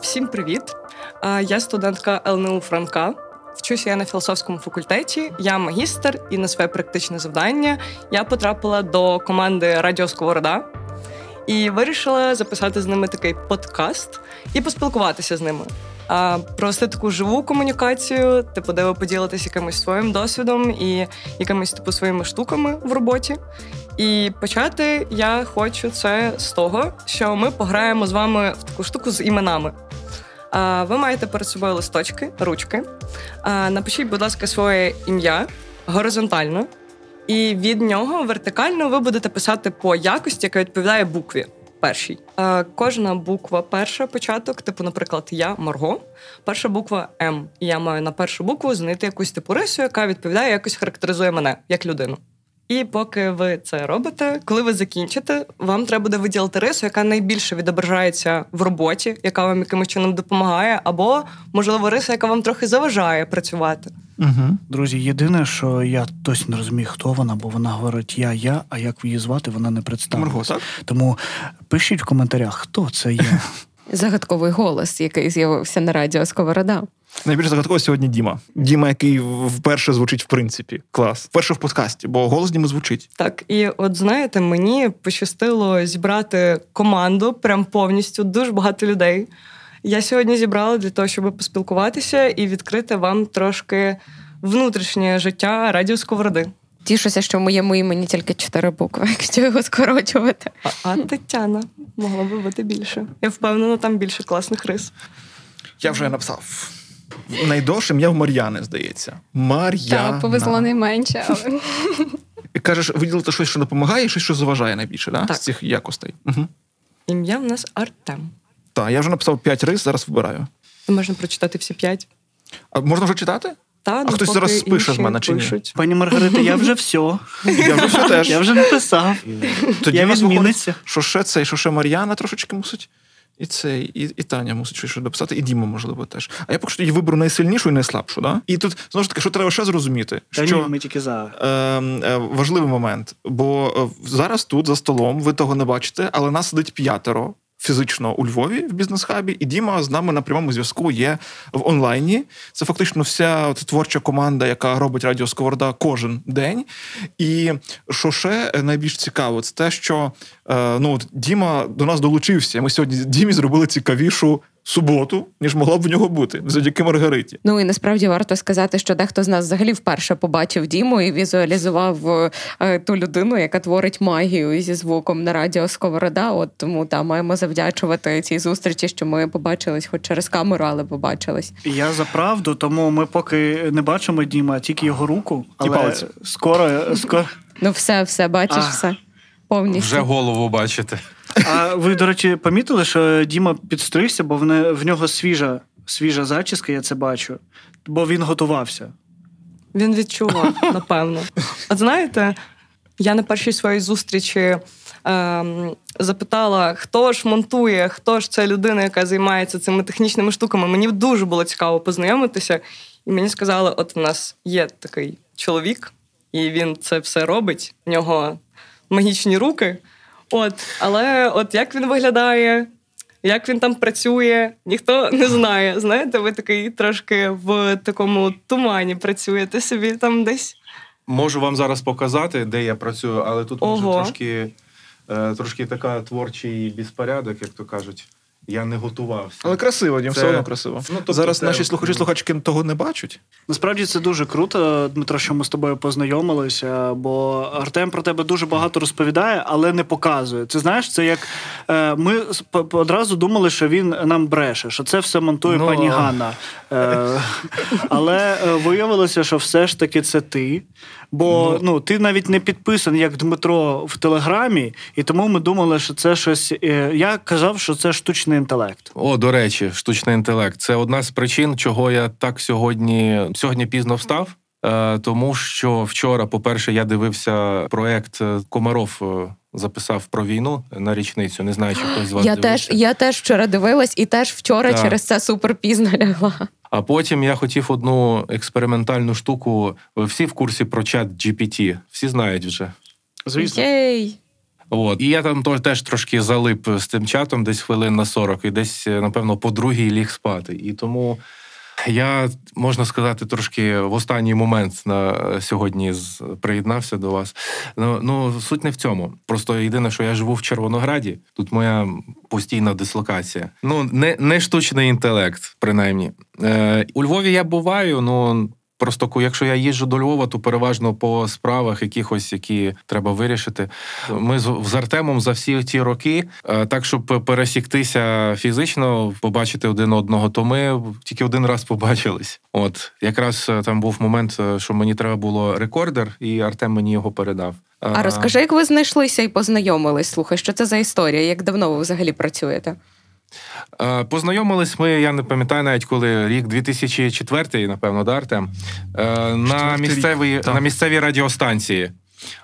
Всім привіт! Я студентка ЛНУ Франка. Вчуся я на філософському факультеті, я магістр, і на своє практичне завдання я потрапила до команди Радіо Сковорода і вирішила записати з ними такий подкаст і поспілкуватися з ними. А провести таку живу комунікацію, типу, де ви поділитесь якимось своїм досвідом і якимись типу своїми штуками в роботі. І почати я хочу це з того, що ми пограємо з вами в таку штуку з іменами. Ви маєте перед собою листочки, ручки. Напишіть, будь ласка, своє ім'я горизонтально, і від нього вертикально ви будете писати по якості, яка відповідає букві. Першій. Кожна буква перша початок, типу, наприклад, я Марго. Перша буква М. І я маю на першу букву знайти якусь типу рису, яка відповідає, якось характеризує мене як людину. І поки ви це робите, коли ви закінчите, вам треба буде виділити рису, яка найбільше відображається в роботі, яка вам якимось чином допомагає, або можливо риса, яка вам трохи заважає працювати. Угу. Друзі, єдине, що я досі не розумію, хто вона, бо вона говорить я, я, а як її звати, вона не представила. Тому пишіть в коментарях, хто це є. Загадковий голос, який з'явився на радіо Сковорода. Найбільш загадково сьогодні Діма. Діма, який вперше звучить в принципі. Клас. Вперше в подкасті, бо голос Діми звучить. Так, і от знаєте, мені пощастило зібрати команду прям повністю дуже багато людей. Я сьогодні зібрала для того, щоб поспілкуватися і відкрити вам трошки внутрішнє життя радіо Сковороди. Тішуся, що в моєму імені тільки чотири букви, якщо його скорочувати. А, а Тетяна могла би бути більше. Я впевнена, там більше класних рис. Я вже написав. Найдовше ім'я в Мар'яни, здається. Мар'яна. Так, повезло найменше, але. Кажеш, виділити щось, що допомагає, щось, що заважає найбільше, да? так? з цих якостей. Угу. Ім'я в нас Артем. Так, я вже написав п'ять рис, зараз вибираю. Можна прочитати всі п'ять. А можна вже читати? Та, а хтось зараз спише з мене чи ні? Пані Маргарита, я вже все. Я вже все теж. Я вже написав. Тоді я відміниться. Що ще цей, що ще Мар'яна трошечки мусить. І цей, і і Таня мусить щось дописати, і Діма, можливо, теж. А я поки що виберу найсильнішу і найслабшу. Да? І тут знову ж таки, що треба ще зрозуміти, Та що ні, ми тільки за. Е, е, важливий момент. Бо е, зараз тут за столом ви того не бачите, але нас сидить п'ятеро фізично у Львові в бізнес-хабі, і Діма з нами на прямому зв'язку є в онлайні. Це фактично вся от творча команда, яка робить Радіо Сковорода кожен день. І що ще найбільш цікаво, це те, що е, ну, Діма до нас долучився. Ми сьогодні Дімі зробили цікавішу суботу, ніж могла б в нього бути завдяки Маргариті. Ну і насправді варто сказати, що дехто з нас взагалі вперше побачив Діму і візуалізував е, ту людину, яка творить магію зі звуком на радіо Сковорода. От тому та маємо завдячувати цій зустрічі, що ми побачились, хоч через камеру, але побачились. Я за правду, тому ми поки не бачимо Діма, тільки його руку, але і скоро скоро. Ну, все, все, бачиш, а. все повністю. Вже голову бачите. А ви, до речі, помітили, що Діма підстригся, бо в, нього свіжа свіжа зачіска, я це бачу, бо він готувався. Він відчував, напевно. От знаєте, я на першій своїй зустрічі ем, запитала, хто ж монтує, хто ж це людина, яка займається цими технічними штуками. Мені дуже було цікаво познайомитися, і мені сказали: от в нас є такий чоловік, і він це все робить. В нього магічні руки. От, але от як він виглядає, як він там працює, ніхто не знає. Знаєте, ви такий трошки в такому тумані працюєте собі там десь. Можу вам зараз показати, де я працюю, але тут може трошки, е, трошки така творчий безпорядок, як то кажуть. Я не готувався. Але красиво, Дім, це... все одно красиво. Ну, тобто Зараз це... наші слухачі слухачки того не бачать. Насправді це дуже круто, Дмитро, що ми з тобою познайомилися, бо Артем про тебе дуже багато розповідає, але не показує. Це знаєш, це як е, ми одразу думали, що він нам бреше, що це все монтує ну... пані Ганна. Е, але е, виявилося, що все ж таки це ти. Бо ну. ну ти навіть не підписаний як Дмитро в Телеграмі, і тому ми думали, що це щось. Е, я казав, що це штучний інтелект. О, до речі, штучний інтелект це одна з причин, чого я так сьогодні сьогодні пізно встав. Е, тому що вчора, по-перше, я дивився проект е, Комаров. Записав про війну на річницю. Не знаю, чи хтось з вас я дивився. теж. Я теж вчора дивилась, і теж вчора так. через це супер пізно лягла. А потім я хотів одну експериментальну штуку. Всі в курсі про чат GPT. Всі знають вже. Звісно. Єй! От. І я там теж трошки залип з тим чатом, десь хвилин на 40, і десь, напевно, по другій ліг спати. І тому. Я можна сказати, трошки в останній момент на сьогодні приєднався до вас. Ну ну суть не в цьому. Просто єдине, що я живу в Червонограді. Тут моя постійна дислокація. Ну не не штучний інтелект, принаймні. Е, У Львові я буваю. Ну Просто якщо я їжджу до Львова, то переважно по справах якихось, які треба вирішити. Ми з Артемом за всі ті роки, е, так щоб пересіктися фізично, побачити один одного, то ми тільки один раз побачились. От якраз е, там був момент, е, що мені треба було рекордер, і Артем мені його передав. А розкажи, як ви знайшлися і познайомились? Слухай, що це за історія? Як давно ви взагалі працюєте? Е, познайомились ми, я не пам'ятаю навіть коли рік 2004, напевно, да, Артем? Е, на місцевій, на місцевій радіостанції.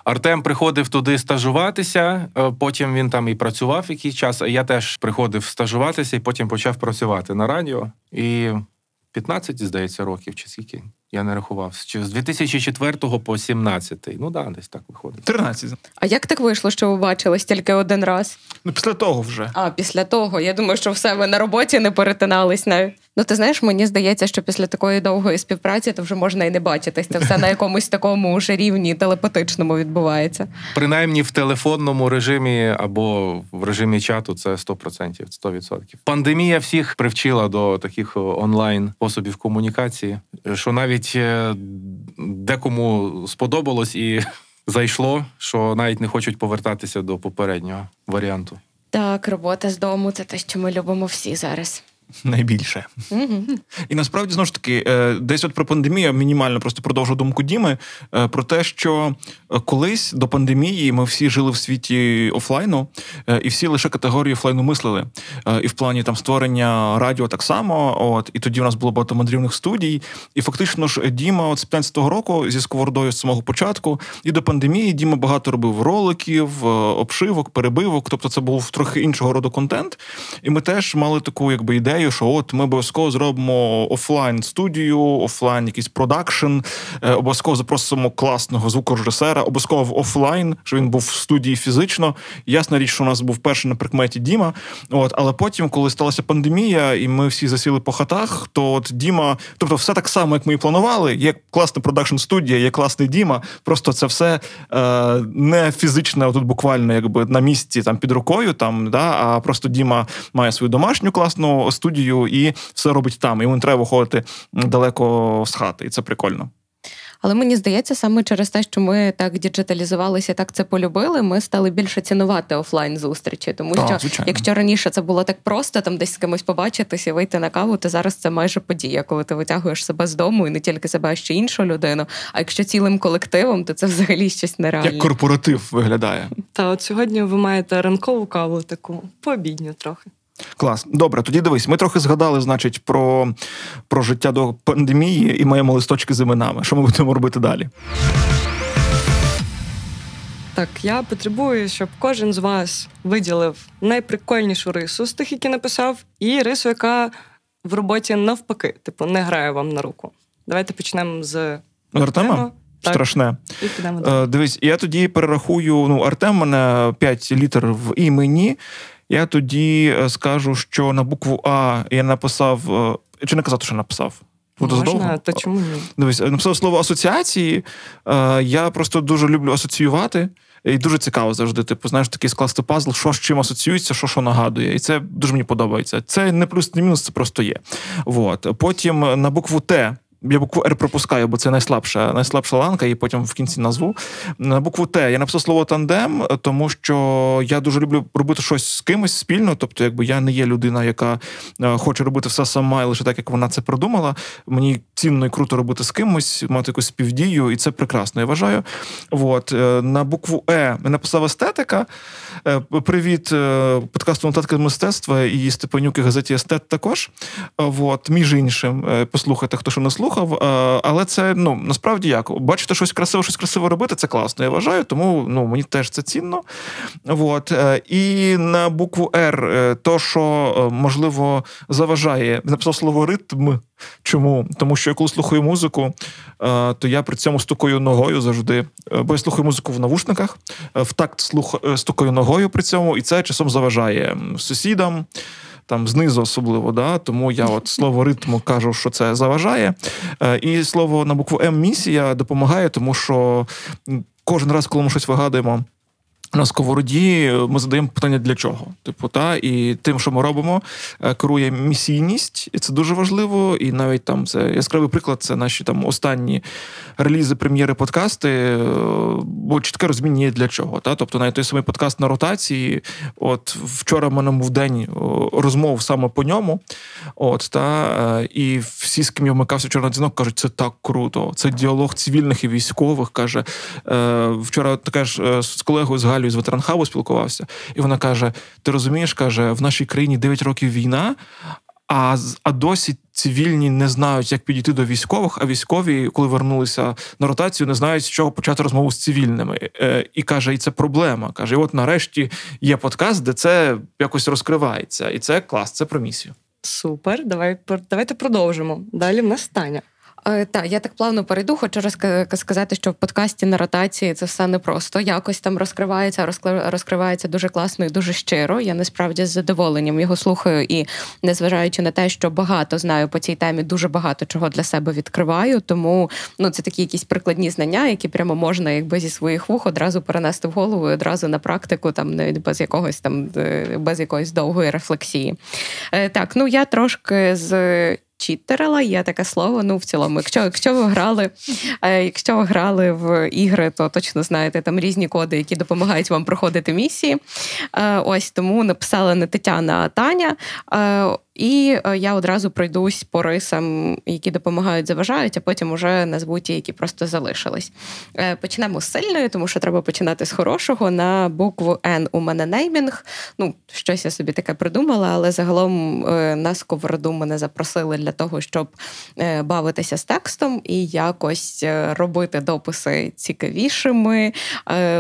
Артем приходив туди стажуватися, е, потім він там і працював якийсь час. а Я теж приходив стажуватися і потім почав працювати на радіо. І 15, здається, років чи скільки. Я не рахував. З 2004 по 17. Ну да, десь так виходить. 13. А як так вийшло, що ви бачились тільки один раз? Ну, після того вже. А, після того. Я думаю, що все ви на роботі не перетинались навіть. Ну, ти знаєш, мені здається, що після такої довгої співпраці то вже можна і не бачитись. Це все на якомусь такому вже рівні телепатичному відбувається. Принаймні в телефонному режимі або в режимі чату це 100%, 100%. Пандемія всіх привчила до таких онлайн способів комунікації, що навіть е, декому сподобалось і зайшло, що навіть не хочуть повертатися до попереднього варіанту. Так, робота з дому це те, що ми любимо всі зараз. Найбільше. І насправді знову ж таки, е, десь от про пандемію мінімально просто продовжу думку Діми е, про те, що е, колись до пандемії ми всі жили в світі офлайну, і всі лише категорії офлайну мислили. І в плані там створення радіо так само. От і тоді у нас було багато мандрівних студій. І фактично ж Діма, от з 15-го року зі сковородою з самого початку, і до пандемії Діма багато робив роликів, обшивок, перебивок. Тобто, це був трохи іншого роду контент. І ми теж мали таку, якби ідею ідею, що от ми обов'язково зробимо офлайн студію, офлайн якийсь продакшн, е, обов'язково запросимо класного звукорежисера, обов'язково в офлайн, що він був в студії фізично. Ясна річ, що у нас був перший на прикметі Діма. От, але потім, коли сталася пандемія, і ми всі засіли по хатах, то от Діма, тобто, все так само, як ми і планували. Є класна продакшн студія, є класний Діма. Просто це все е, не фізичне, тут буквально якби на місці там під рукою, там да, а просто Діма має свою домашню класну студію студію і все робить там. Йому не треба виходити далеко з хати, і це прикольно. Але мені здається, саме через те, що ми так діджиталізувалися, так це полюбили. Ми стали більше цінувати офлайн зустрічі. Тому так, що звичайно. якщо раніше це було так просто, там десь з кимось побачитися, вийти на каву, то зараз це майже подія, коли ти витягуєш себе з дому і не тільки себе, а ще іншу людину. А якщо цілим колективом, то це взагалі щось нереальне. Як корпоратив виглядає. Та от сьогодні ви маєте ранкову каву, таку пообідню трохи. Клас, добре, тоді дивись. Ми трохи згадали, значить, про про життя до пандемії і маємо листочки з іменами. Що ми будемо робити далі? Так, я потребую, щоб кожен з вас виділив найприкольнішу рису з тих, які написав, і рису, яка в роботі навпаки, типу, не грає вам на руку. Давайте почнемо з Артема. Страшне. І підемо далі. Дивись, я тоді перерахую. Ну, Артем мене 5 літер в імені. Я тоді е, скажу, що на букву А я написав. Е, чи не казати, що написав? Буде Можна, то чому ні? Дивись, написав слово асоціації. Е, я просто дуже люблю асоціювати. І дуже цікаво завжди. Типу, знаєш, такий скласти пазл, що з чим асоціюється, що що нагадує. І це дуже мені подобається. Це не плюс, не мінус, це просто є. Вот. Потім на букву Т я букву Р пропускаю, бо це найслабша найслабша ланка, і потім в кінці назву. На букву Т я написав слово тандем, тому що я дуже люблю робити щось з кимось спільно. Тобто, якби я не є людина, яка е, хоче робити все сама і лише так, як вона це продумала. Мені цінно і круто робити з кимось, мати якусь співдію, і це прекрасно. Я вважаю. От е, на букву Е я написав естетика. Е, привіт, подкасту «Нотатки мистецтва і Степанюк і газеті Естет також. От, між іншим, послухайте, хто що не слухав е, але це ну насправді як бачити щось красиве, щось красиво робити, це класно. Я вважаю, тому ну мені теж це цінно. От. Е, і на букву Р, е, то, що можливо заважає, написав слово ритм. Чому? Тому що я коли слухаю музику, е, то я при цьому стукаю ногою завжди. Е, бо я слухаю музику в навушниках, е, в такт слух, стукаю ногою при цьому, і це часом заважає сусідам. Там знизу особливо, да, тому я от слово ритму кажу, що це заважає. І слово на букву М місія допомагає, тому що кожен раз, коли ми щось вигадуємо на сковороді ми задаємо питання для чого. Типу, та і тим, що ми робимо, е, керує місійність, і це дуже важливо. І навіть там це яскравий приклад. Це наші там останні релізи, прем'єри, подкасти. Е, бо чітке розуміння є для чого. Та? Тобто, навіть той самий подкаст на ротації. От вчора в мене був день розмов саме по ньому. От та е, і всі, з ким я вмикався вчора на дзвінок, кажуть, це так круто. Це діалог цивільних і військових. каже вчора таке ж з колегою з Наталією з ветеранхабу спілкувався, і вона каже: Ти розумієш, каже, в нашій країні 9 років війна. А а досі цивільні не знають, як підійти до військових. А військові, коли вернулися на ротацію, не знають, з чого почати розмову з цивільними. Е, І каже, і це проблема. Каже: і от нарешті є подкаст, де це якось розкривається, і це клас, це про місію. Супер, давай давайте продовжимо. Далі в нас Таня. Е, так, я так плавно перейду. Хочу сказати, що в подкасті на ротації це все непросто. Якось там розкривається, розкривається дуже класно і дуже щиро. Я насправді з задоволенням його слухаю і незважаючи на те, що багато знаю по цій темі, дуже багато чого для себе відкриваю. Тому ну це такі якісь прикладні знання, які прямо можна, якби зі своїх вух одразу перенести в голову, і одразу на практику, там навіть без якогось там е, без якоїсь довгої рефлексії. Е, так, ну я трошки з читерила, є таке слово. Ну, в цілому, якщо якщо ви грали, е, якщо ви грали в ігри, то точно знаєте там різні коди, які допомагають вам проходити місії. Е, ось тому написала не Тетяна, а Таня. І е, я одразу пройдусь по рисам, які допомагають, заважають, а потім уже назву ті, які просто залишились. Е, почнемо з сильної, тому що треба починати з хорошого. На букву Н у мене неймінг. Ну, щось я собі таке придумала, але загалом е, на сковороду мене запросили для того, щоб бавитися з текстом і якось робити дописи цікавішими,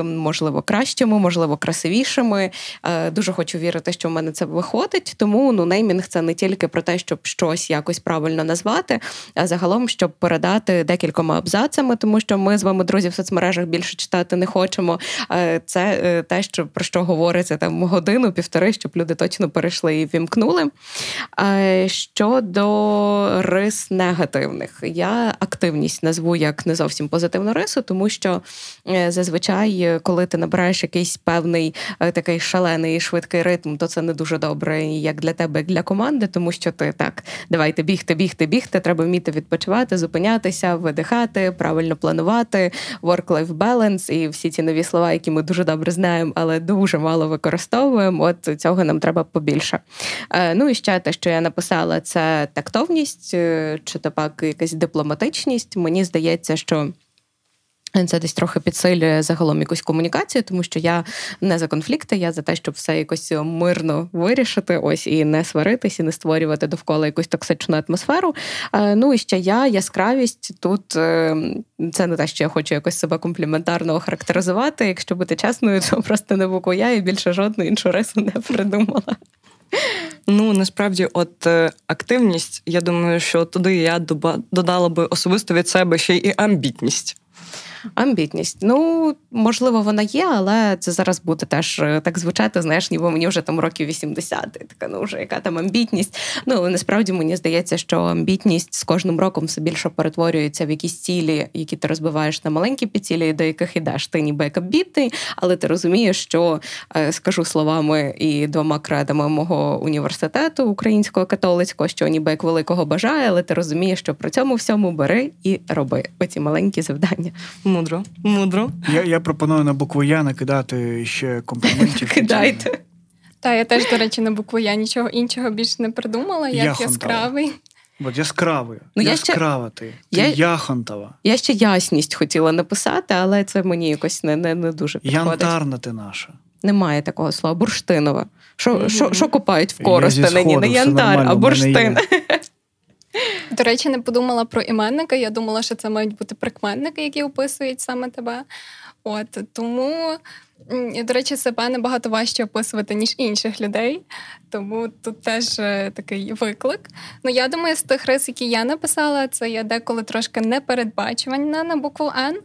можливо, кращими, можливо, красивішими. Дуже хочу вірити, що в мене це виходить. Тому ну, неймінг це не тільки про те, щоб щось якось правильно назвати, а загалом, щоб передати декількома абзацами, тому що ми з вами, друзі, в соцмережах більше читати не хочемо. Це е, те, що про що говориться там годину-півтори, щоб люди точно перейшли і вімкнули. Щодо рис негативних, я активність назву як не зовсім позитивну рису, тому що е, зазвичай, коли ти набираєш якийсь певний е, такий шалений швидкий ритм, то це не дуже добре як для тебе, як для команди команди, тому що ти так, давайте бігти, бігти, бігти. Треба вміти відпочивати, зупинятися, видихати, правильно планувати, work-life balance і всі ці нові слова, які ми дуже добре знаємо, але дуже мало використовуємо. От цього нам треба побільше. Е, ну і ще те, що я написала, це тактовність е, чи то пак якась дипломатичність. Мені здається, що. Це десь трохи підсилює загалом якусь комунікацію, тому що я не за конфлікти, я за те, щоб все якось мирно вирішити, ось і не сваритись, і не створювати довкола якусь токсичну атмосферу. Ну і ще я яскравість тут е, це не те, що я хочу якось себе компліментарно охарактеризувати. Якщо бути чесною, то просто не букву я і більше жодну іншу рису не придумала. Ну насправді, от е, активність, я думаю, що туди я додала би особисто від себе ще й амбітність. Амбітність. Ну, можливо, вона є, але це зараз буде теж е, так звучати, знаєш, ніби мені вже там років 80. Така, ну вже яка там амбітність. Ну, насправді мені здається, що амбітність з кожним роком все більше перетворюється в якісь цілі, які ти розбиваєш на маленькі підцілі, до яких ідеш. Ти ніби як амбітний, але ти розумієш, що е, скажу словами і двома кредами мого університету українського католицького, що ніби як великого бажає, але ти розумієш, що при цьому всьому бери і роби оці маленькі завдання. Мудро, мудро. Я я пропоную на букву Я накидати ще компліментів. Кидайте. Та я теж, до речі, на букву Я нічого іншого більш не придумала, як Яхонтова. яскравий. От яскравий. Ну, Яскрава ти. Ти я... Яхонтова. Я ще ясність хотіла написати, але це мені якось не не, не дуже підходить. Янтарна ти наша. Немає такого слова. Бурштинова. Що mm-hmm. купають в Коростенині? Не янтар, а бурштин. До речі, не подумала про іменника. Я думала, що це мають бути прикметники, які описують саме тебе. От тому, до речі, себе набагато важче описувати, ніж інших людей. Тому тут теж е, такий виклик. Ну я думаю, з тих рис, які я написала, це є деколи трошки непередбачування на букву Н,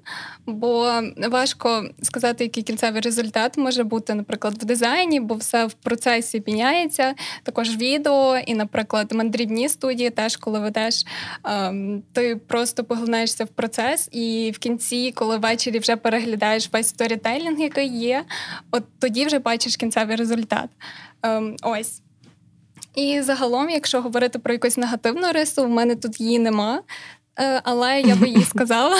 бо важко сказати, який кінцевий результат може бути, наприклад, в дизайні, бо все в процесі міняється. Також відео, і, наприклад, мандрівні студії, теж коли ведеш, ем, ти просто поглинаєшся в процес, і в кінці, коли ввечері вже переглядаєш весь сторітелінг, який є, от тоді вже бачиш кінцевий результат. Ем, ось. І загалом, якщо говорити про якусь негативну рису, в мене тут її нема, е, але я би їй сказала.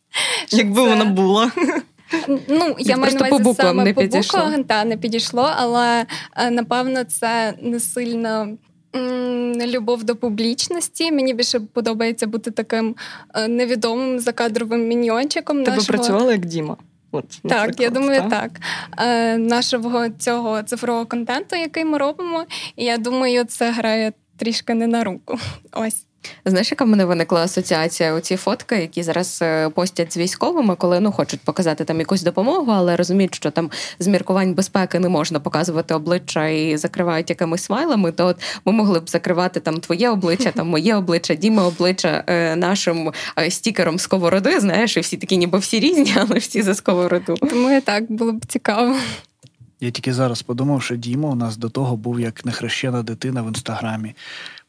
Якби вона була. Ну, я маю на увазі саме не по буквам, та не підійшло, але е, напевно це не сильно. Любов до публічності. Мені більше подобається бути таким е, невідомим закадровим міньйончиком. Ти нашого... працювала як Діма. От, Так, я думаю, та? так. Е, нашого цього цифрового контенту, який ми робимо, і я думаю, це грає трішки не на руку. Ось. Знаєш, яка в мене виникла асоціація? Оці фотки, які зараз е, постять з військовими, коли ну хочуть показати там якусь допомогу, але розуміють, що там з міркувань безпеки не можна показувати обличчя і закривають якимись смайлами. То от ми могли б закривати там твоє обличчя, там моє обличчя, Діме обличчя е, нашим е, стікером сковороди. Знаєш, і всі такі, ніби всі різні, але всі за сковороду. Тому і так було б цікаво. Я тільки зараз подумав, що Діма у нас до того був як нехрещена дитина в інстаграмі.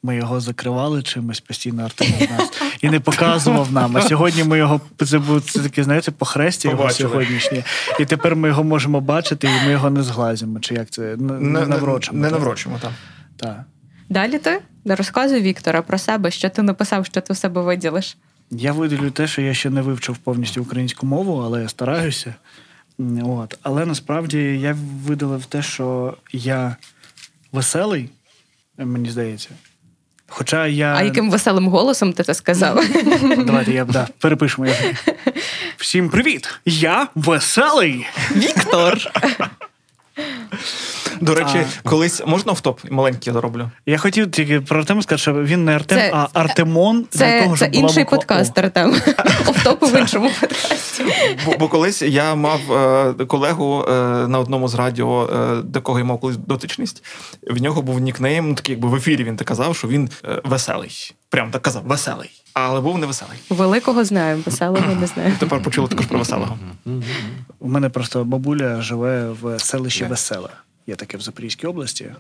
Ми його закривали чимось постійно Артем з нас і не показував нам. А сьогодні ми його це був це таке, знаєте, похрестя його Побачили. сьогоднішнє. І тепер ми його можемо бачити, і ми його не зглазимо. Чи як це не, наврочимо? Не наврочимо, так. Так. Далі ти розказуй Віктора про себе, що ти написав, що ти в себе виділиш. Я виділю те, що я ще не вивчив повністю українську мову, але я стараюся. От. Але насправді я виділив те, що я веселий, мені здається. Хоча я. А яким веселим голосом ти це сказав? Давайте я да, перепишемо. Всім привіт! Я веселий! Віктор. До речі, колись можна в топ маленький зароблю? Я хотів тільки про Артема сказати, що він не Артем, Це- а Артемон. для Це, того, це щоб була інший буква О. подкаст, Артем. Офтопу в іншому подкасті. Бо, бо колись я мав е, колегу е, на одному з радіо, е, до кого я мав колись дотичність. В нього був нікнейм, ну, такий якби в ефірі він так казав, що він е, веселий. Прям так казав, веселий. Але був не веселий. Великого знаю, веселого не знаю. Тепер почули також про веселого. У мене просто бабуля живе в селищі Веселе. Є таке в Запорізькій області,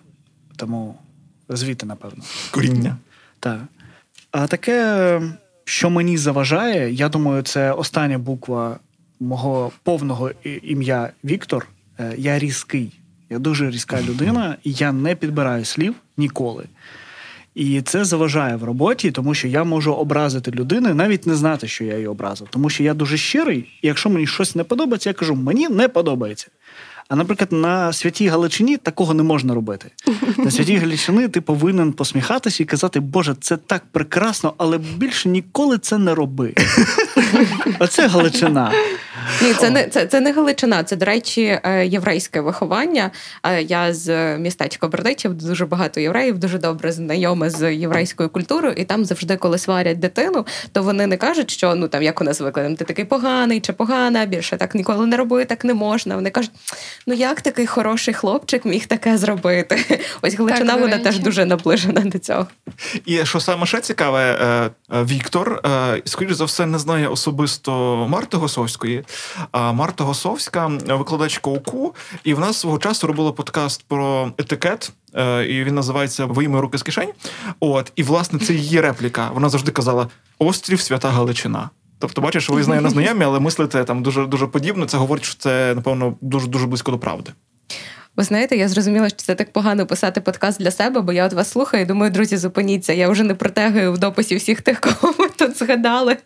тому звідти, напевно. Коріння. Так. А таке, що мені заважає, я думаю, це остання буква мого повного ім'я Віктор. Е, Я різкий. Я дуже різка людина, і я не підбираю слів ніколи. І це заважає в роботі, тому що я можу образити людину, навіть не знати, що я її образив. Тому що я дуже щирий, і якщо мені щось не подобається, я кажу, мені не подобається. А наприклад, на святій Галичині такого не можна робити. На святій Галичині ти повинен посміхатися і казати, Боже, це так прекрасно, але більше ніколи це не роби. Оце Галичина. Ні, це не це, це не Галичина, це, до речі, е, єврейське виховання. Е, Я з містечка Бердичів, дуже багато євреїв, дуже добре знайома з єврейською культурою, і там завжди, коли сварять дитину, то вони не кажуть, що ну там як у нас викладемо, ти такий поганий чи погана, більше так ніколи не роби, так не можна. Вони кажуть, ну як такий хороший хлопчик міг таке зробити? Ось Галичина, вона теж дуже наближена до цього. І що саме ще цікаве, е, е, Віктор, е, скоріш за все, не знає особисто Марти Госовської. А Марта Госовська викладачка УКУ, і в нас свого часу робила подкаст про етикет. І він називається Вийми руки з кишень. От, і власне це її репліка. Вона завжди казала: Острів Свята Галичина. Тобто, бачиш, ви з нею не знайомі, але мислите там дуже дуже подібно. Це говорить, що це напевно дуже дуже близько до правди. Ви знаєте, я зрозуміла, що це так погано писати подкаст для себе, бо я от вас слухаю і думаю, друзі, зупиніться. Я вже не протягую в дописі всіх тих, кого ви тут згадали.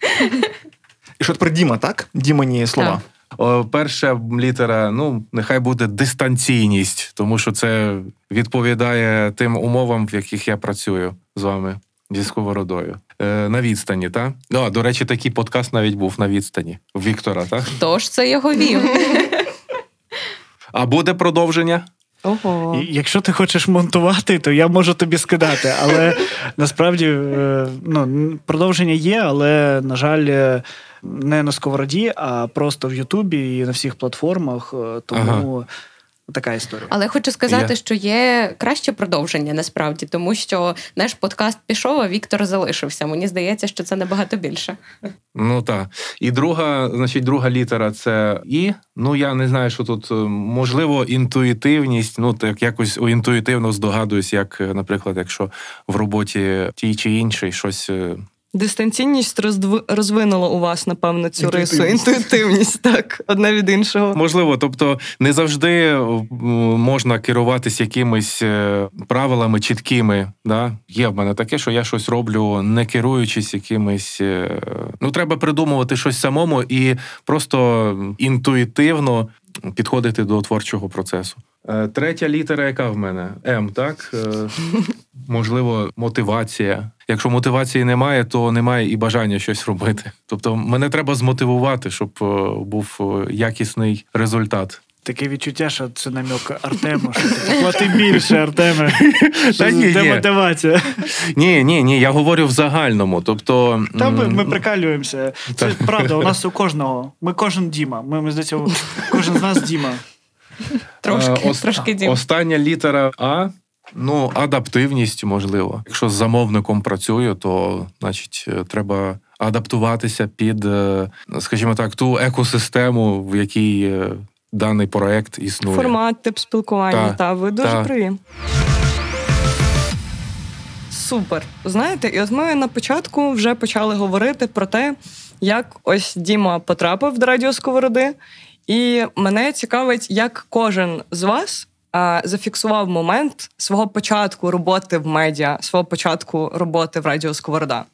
І що тепер Діма, так? Дімані слова. Так. Перша літера, ну, нехай буде дистанційність, тому що це відповідає тим умовам, в яких я працюю з вами зі сковородою. Е, на відстані, так? Ну, а, до речі, такий подкаст навіть був на відстані в Віктора, так? Хто ж це його вів? А буде продовження? Ого. Якщо ти хочеш монтувати, то я можу тобі скидати. Але насправді е, ну, продовження є, але, на жаль, е, не на сковороді, а просто в Ютубі і на всіх платформах. Тому Така історія. Але хочу сказати, Я- що є краще продовження насправді, тому що наш подкаст пішов, а Віктор залишився. Мені здається, що це набагато більше. Ну так. І друга, значить, друга літера це І. Ну я не знаю, що тут е, можливо інтуїтивність. Ну так якось інтуїтивно здогадуюсь, як, е, наприклад, якщо в роботі тій чи іншій щось. Дистанційність роздв... розвинула у вас, напевно, цю рису. Інтуїтивність. Інтуїтивність, так, одне від іншого. Можливо, тобто не завжди можна керуватись якимись е, правилами чіткими. Да? Є в мене таке, що я щось роблю, не керуючись якимись. е, Ну, треба придумувати щось самому і просто інтуїтивно підходити до творчого процесу. Е, Третя літера, яка в мене? М, так? Можливо, мотивація. Якщо мотивації немає, то немає і бажання щось робити. Тобто, мене треба змотивувати, щоб е, був е, якісний результат. Таке відчуття, що це намік Артему, що ти плати більше, Артеме. Та ні, Де ні. мотивація? Ні, ні, ні, я говорю в загальному. Тобто, Та ми, ми прикалюємося. Це правда, у нас у кожного. Ми кожен Діма. Ми, ми здається, кожен з нас Діма. Трошки, е, трошки дім. Остання літера А. Ну, адаптивність, можливо. Якщо з замовником працюю, то значить е, треба адаптуватися під, е, скажімо так, ту екосистему, в якій е, даний проект існує. Формат, тип спілкування, Та, та, ви дуже та. праві. Супер. Знаєте, і от ми на початку вже почали говорити про те, як ось Діма потрапив до радіо Сковороди. І мене цікавить, як кожен з вас зафіксував момент свого початку роботи в медіа, свого початку роботи в радіо Сковорода.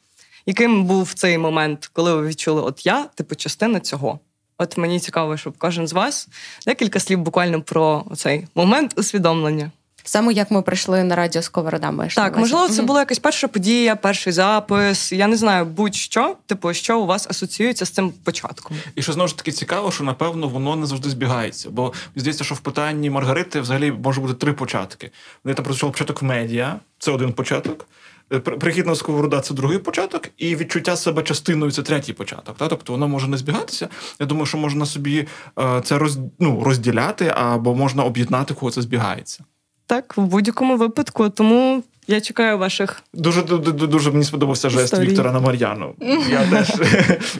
Яким був цей момент, коли ви відчули, от я, типу, частина цього? От мені цікаво, щоб кожен з вас декілька слів буквально про цей момент усвідомлення. Саме як ми прийшли на радіо Сковорода. на Так, можливо, це була якась перша подія, перший запис. Я не знаю, будь-що, типу, що у вас асоціюється з цим початком. І що знову ж таки цікаво, що напевно воно не завжди збігається. Бо здається, що в питанні Маргарити взагалі може бути три початки. Вони там прозвучав початок медіа, це один початок. Е, при- Прихід на сковорода це другий початок, і відчуття себе частиною це третій початок. Та? Тобто воно може не збігатися. Я думаю, що можна собі е, це роз, ну, розділяти або можна об'єднати, кого це збігається. Так, в будь-якому випадку. Тому я чекаю ваших. Дуже ду- ду- дуже мені сподобався жест Історії. Віктора на Мар'яну. Я теж,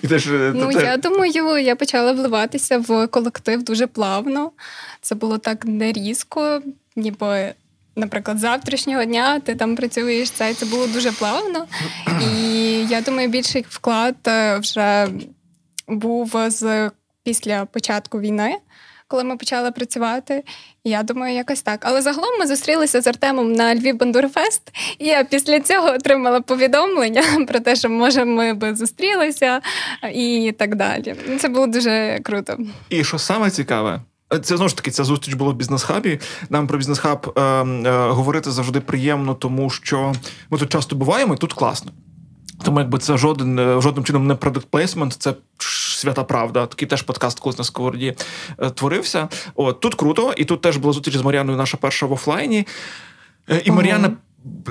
і теж е, Ну, те- я думаю, я почала вливатися в колектив дуже плавно. Це було так не різко, ніби. Наприклад, завтрашнього дня ти там працюєш це, і це було дуже плавно. І я думаю, більший вклад е, вже був з після початку війни, коли ми почали працювати. Я думаю, якось так. Але загалом ми зустрілися з Артемом на Львів Бандурфест, і я після цього отримала повідомлення про те, що може ми би зустрілися і так далі. Це було дуже круто. І що саме цікаве, це знову ж таки ця зустріч була в бізнес-хабі. Нам про бізнес-хаб е, е, говорити завжди приємно, тому що ми тут часто буваємо, і тут класно. Тому якби це жоден е, жодним чином не placement, це свята правда. Такий теж подкаст колись на сковороді е, творився. От тут круто, і тут теж була зустріч з Мар'яною, наша перша в офлайні. Е, І Мар'яна.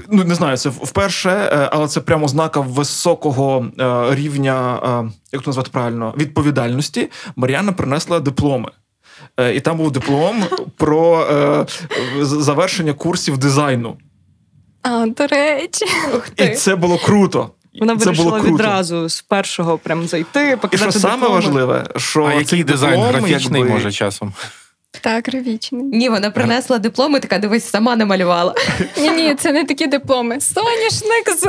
Ну, не знаю, це вперше, е, але це прямо ознака високого рівня, як то назвати правильно, відповідальності. Мар'яна принесла дипломи. І там був диплом про завершення курсів дизайну. А, до речі, І це було круто. Вона це вирішила було круто. відразу з першого прям зайти, І показати що саме дипломи. важливе, що А який цей дизайн диплом, графічний, якби, може, часом? Так, графічний. Ні, вона принесла диплом і така, дивись, сама намалювала. Ні, ні, це не такі дипломи. Соняшник з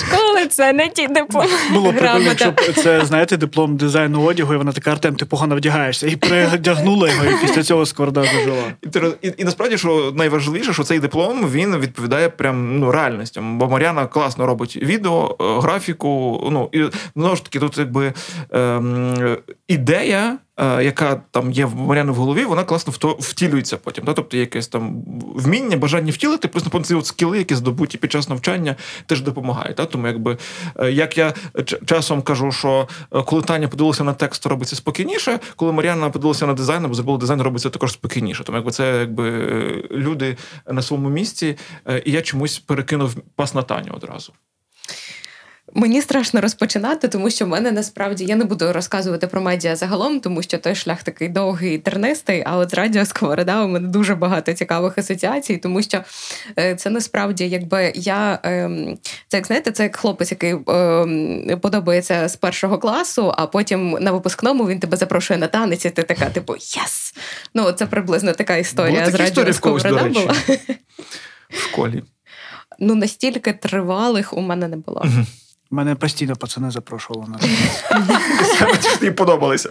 школи це не ті дипломи. Було прикольно, якщо б це, знаєте, диплом дизайну одягу, і вона така, Артем, ти погано вдягаєшся. І передягнула його, і після цього скорда зажила. І, і, і насправді, що найважливіше, що цей диплом він відповідає прям ну реальностям. Бо Мар'яна класно робить відео, е, графіку. Ну і знову ж таки, тут якби ем, ідея. Е, Яка там є в Мар'яни в голові, вона класно втілюється потім. Да? Тобто якесь там вміння, бажання втілити, плюс напевно, от скіли, які здобуті під час навчання, теж допомагають. Да? Тому, якби е, як я часом кажу, що е, коли Таня подивилася на текст, то робиться спокійніше, коли Мар'яна подивилася на дизайн, або зробила дизайн, робиться також спокійніше. Тому якби це якби люди на своєму місці, і я чомусь перекинув пас на Таню одразу. Мені страшно розпочинати, тому що в мене насправді я не буду розказувати про медіа загалом, тому що той шлях такий довгий і тернистий. А от радіо Сковорода у мене дуже багато цікавих асоціацій, тому що е, це насправді, якби я ем, це як знаєте, це як хлопець, який ем, подобається з першого класу, а потім на випускному він тебе запрошує на танець, і ти така, типу, єс! Ну це приблизно така історія Були з радіо Сковорода була. В школі. Ну настільки тривалих у мене не було. Мене постійно пацани запрошували на їй подобалися.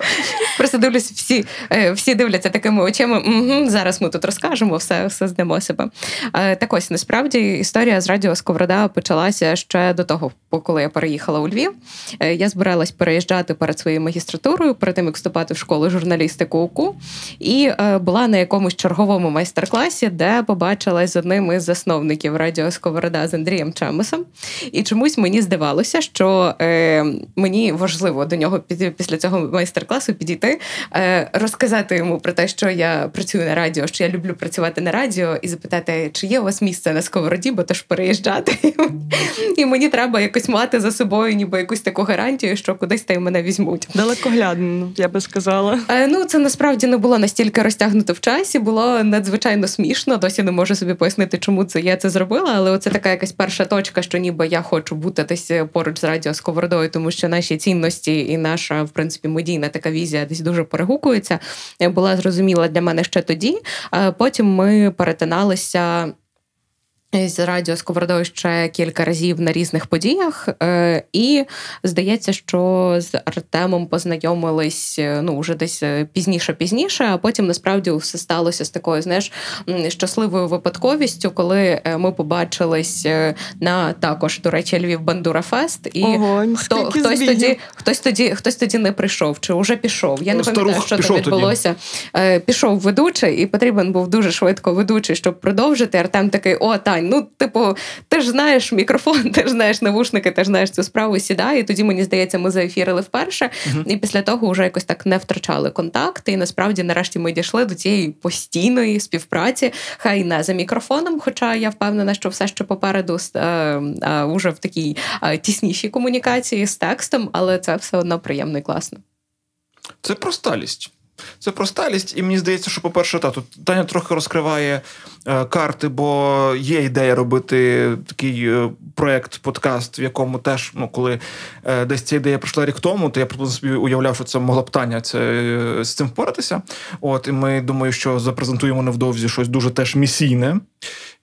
Просто дивлюсь, всі е, всі дивляться такими очима. Угу, зараз ми тут розкажемо, все все здамо себе. Е, так ось насправді історія з радіо Сковорода почалася ще до того, коли я переїхала у Львів. Е, я збиралась переїжджати перед своєю магістратурою, перед тим як вступати в школу журналістику УКУ, і була на якомусь черговому майстер-класі, де побачилась з одним із засновників радіо Сковорода з Андрієм Чемесом. І чомусь мені здавалося, що е, мені важливо до нього після цього майстер-класу підійти, е, розказати йому про те, що я працюю на радіо, що я люблю працювати на радіо, і запитати, чи є у вас місце на сковороді, бо то ж переїжджати. І мені треба якось мати за собою, ніби якусь таку гарантію, що кудись та й мене візьмуть. Далекоглядно, я би сказала. Е, ну це насправді не було настільки розтягнуто в часі, було надзвичайно смішно. Досі не можу собі пояснити, чому це я це зробила. Але оце така якась перша точка, що ніби я хочу бути десь поруч з радіо Сковородою, тому що наші цінності і наша, в принципі, медійна така візія десь дуже перегукується. Була зрозуміла для мене ще тоді. Потім ми перетиналися з радіо Сковородою ще кілька разів на різних подіях, е, і здається, що з Артемом познайомились е, ну вже десь е, пізніше, пізніше. А потім насправді все сталося з такою, знаєш, щасливою випадковістю, коли ми побачились на також до речі, Львів Бандура Фест, і Ого, хто хтось збігів. тоді, хтось тоді, хтось тоді не прийшов, чи вже пішов. Я не пам'ятаю, що там відбулося. Тоді. Пішов ведучий, і потрібен був дуже швидко ведучий, щоб продовжити. Артем такий: о, Тань. Тань, ну, типу, ти ж знаєш мікрофон, ти ж знаєш навушники, ти ж знаєш цю справу, сідай. І тоді, мені здається, ми заефірили вперше. Uh-huh. І після того вже якось так не втрачали контакти. І насправді, нарешті, ми дійшли до цієї постійної співпраці, хай не за мікрофоном. Хоча я впевнена, що все ще попереду а, е, уже в такій тіснішій комунікації з текстом, але це все одно приємно і класно. Це про сталість. Це про сталість, і мені здається, що, по-перше, та, тут Таня трохи розкриває е, карти, бо є ідея робити такий е, проект, подкаст, в якому теж, ну, коли е, десь ця ідея пройшла рік тому, то я собі уявляв, що це могла б Таня це, е, з цим впоратися. От, І ми думаю, що запрезентуємо невдовзі щось дуже теж місійне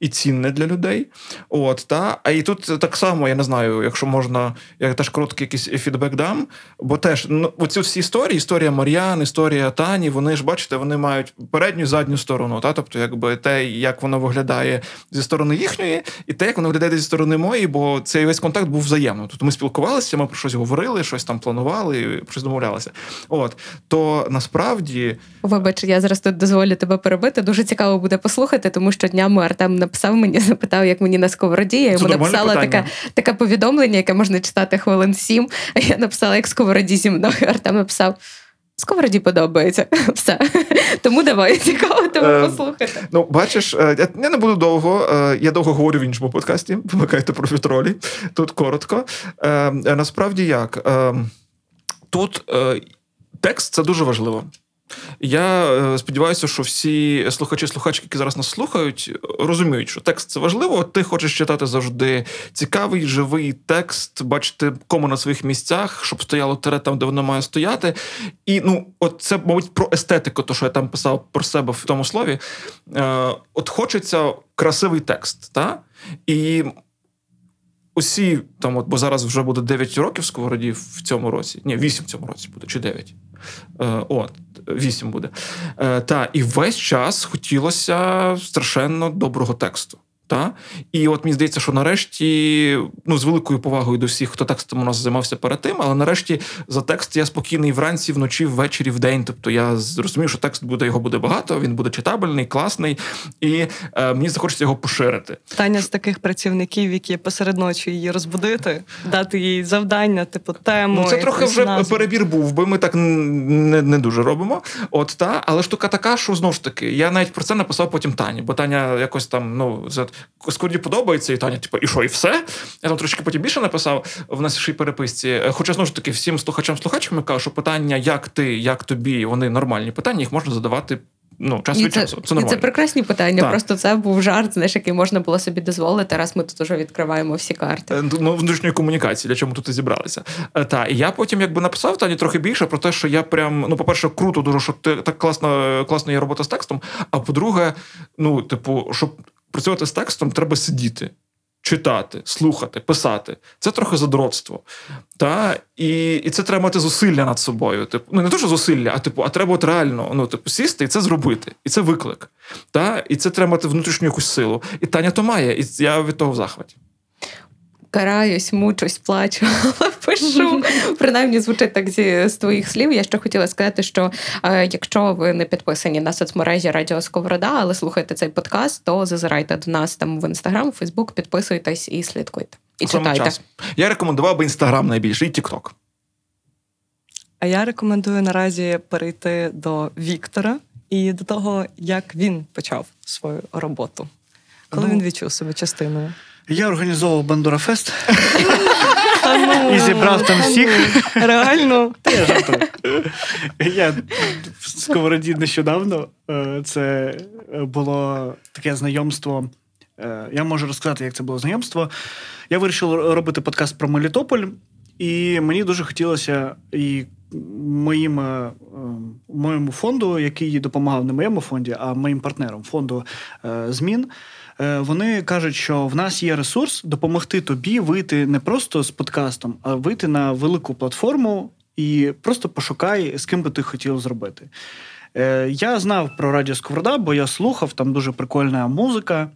і цінне для людей. От, та? А і тут так само, я не знаю, якщо можна, я теж короткий якийсь фідбек дам, бо теж ну, оці всі історії, історія Мар'ян, історія Тані, вони ж бачите, вони мають передню і задню сторону. Та? Тобто, якби те, як воно виглядає зі сторони їхньої, і те, як воно виглядає зі сторони моєї, бо цей весь контакт був взаємно. Тобто ми спілкувалися, ми про щось говорили, щось там планували, щось домовлялися. От то насправді, вибач, я зараз тут дозволю тебе перебити. Дуже цікаво буде послухати, тому що днями Артем написав мені, запитав, як мені на сковороді. Я йому написала таке, повідомлення, яке можна читати хвилин сім. А я написала, як сковороді зі мною. Артем написав. Сковороді подобається все. Тому давай цікаво тебе е, послухати. Ну, бачиш, е, я не буду довго. Е, я довго говорю в іншому подкасті. Вимикайте про вітролі. Тут коротко. Насправді як? Тут текст це дуже важливо. Я е, сподіваюся, що всі слухачі слухачки, які зараз нас слухають, розуміють, що текст це важливо. Ти хочеш читати завжди цікавий, живий текст, бачити кому на своїх місцях, щоб стояло тере там, де воно має стояти. І ну, от це, мабуть, про естетику, то що я там писав про себе в тому слові. Е, От хочеться красивий текст. Та? І усі там, от, бо зараз вже буде 9 років сковородів в цьому році. Ні, 8 в цьому році буде, чи 9. Е, От, 8 буде. Е, Та, і весь час хотілося страшенно доброго тексту. Та? І от мені здається, що нарешті, ну з великою повагою до всіх, хто текстом у нас займався перед тим, але нарешті за текст я спокійний вранці, вночі, ввечері, в день. Тобто я зрозумів, що текст буде його буде багато, він буде читабельний, класний, і е, мені захочеться його поширити. Таня з таких працівників, які посеред ночі її розбудити, дати їй завдання, типу тему. Ну, Це трохи вже назву. перебір був, бо ми так не не дуже робимо. От та, але штука така, що знову ж таки, я навіть про це написав потім Тані, бо Таня якось там ну Скорді подобається, і Таня, типу, і що, і все? Я там трошки потім більше написав в нашій переписці. Хоча знову ж таки всім слухачам-слухачам я кажу, що питання, як ти, як тобі, вони нормальні питання, їх можна задавати ну, час і від це, часу. Це і це прекрасні питання. Так. Просто це був жарт, знаєш, який можна було собі дозволити. Раз ми тут уже відкриваємо всі карти. Е, Ну, внутрішньої комунікації, для чого ми тут і зібралися. Е, Та, і я потім якби написав Тані трохи більше про те, що я прям, ну, по-перше, круто, дуже, що ти так класно, класно є робота з текстом. А по-друге, ну, типу, щоб працювати з текстом, треба сидіти. Читати, слухати, писати це трохи задротство. Та? І і це треба мати зусилля над собою. Типу, ну не то, що зусилля, а типу, а треба от реально ну, типу, сісти і це зробити. І це виклик. Та? І це треба мати внутрішню якусь силу. І Таня то має, і я від того в захваті. Караюсь, мучусь, плачу, але пишу. Принаймні звучить так зі з твоїх слів. Я ще хотіла сказати, що е, якщо ви не підписані на соцмережі Радіо Сковорода, але слухаєте цей подкаст, то зазирайте до нас там в інстаграм, Фейсбук, підписуйтесь і слідкуйте. І Саме читайте. час. Я рекомендував би інстаграм найбільше, і Тікток. А я рекомендую наразі перейти до Віктора і до того, як він почав свою роботу, коли Ну, він відчув себе частиною. Я організовував Бандура Фест ну, і зібрав там всіх. Реально. Я. В Сковороді нещодавно. е, Це було таке знайомство. Е, Я можу розказати, як це було знайомство. Я вирішив робити подкаст про Мелітополь, і мені дуже хотілося і моїм, е, моєму фонду, який допомагав не моєму фонді, а моїм партнерам фонду змін. Е, Вони кажуть, що в нас є ресурс допомогти тобі вийти не просто з подкастом, а вийти на велику платформу і просто пошукай, з ким би ти хотів зробити. Е, Я знав про Радіо Сковорода, бо я слухав, там дуже прикольна музика.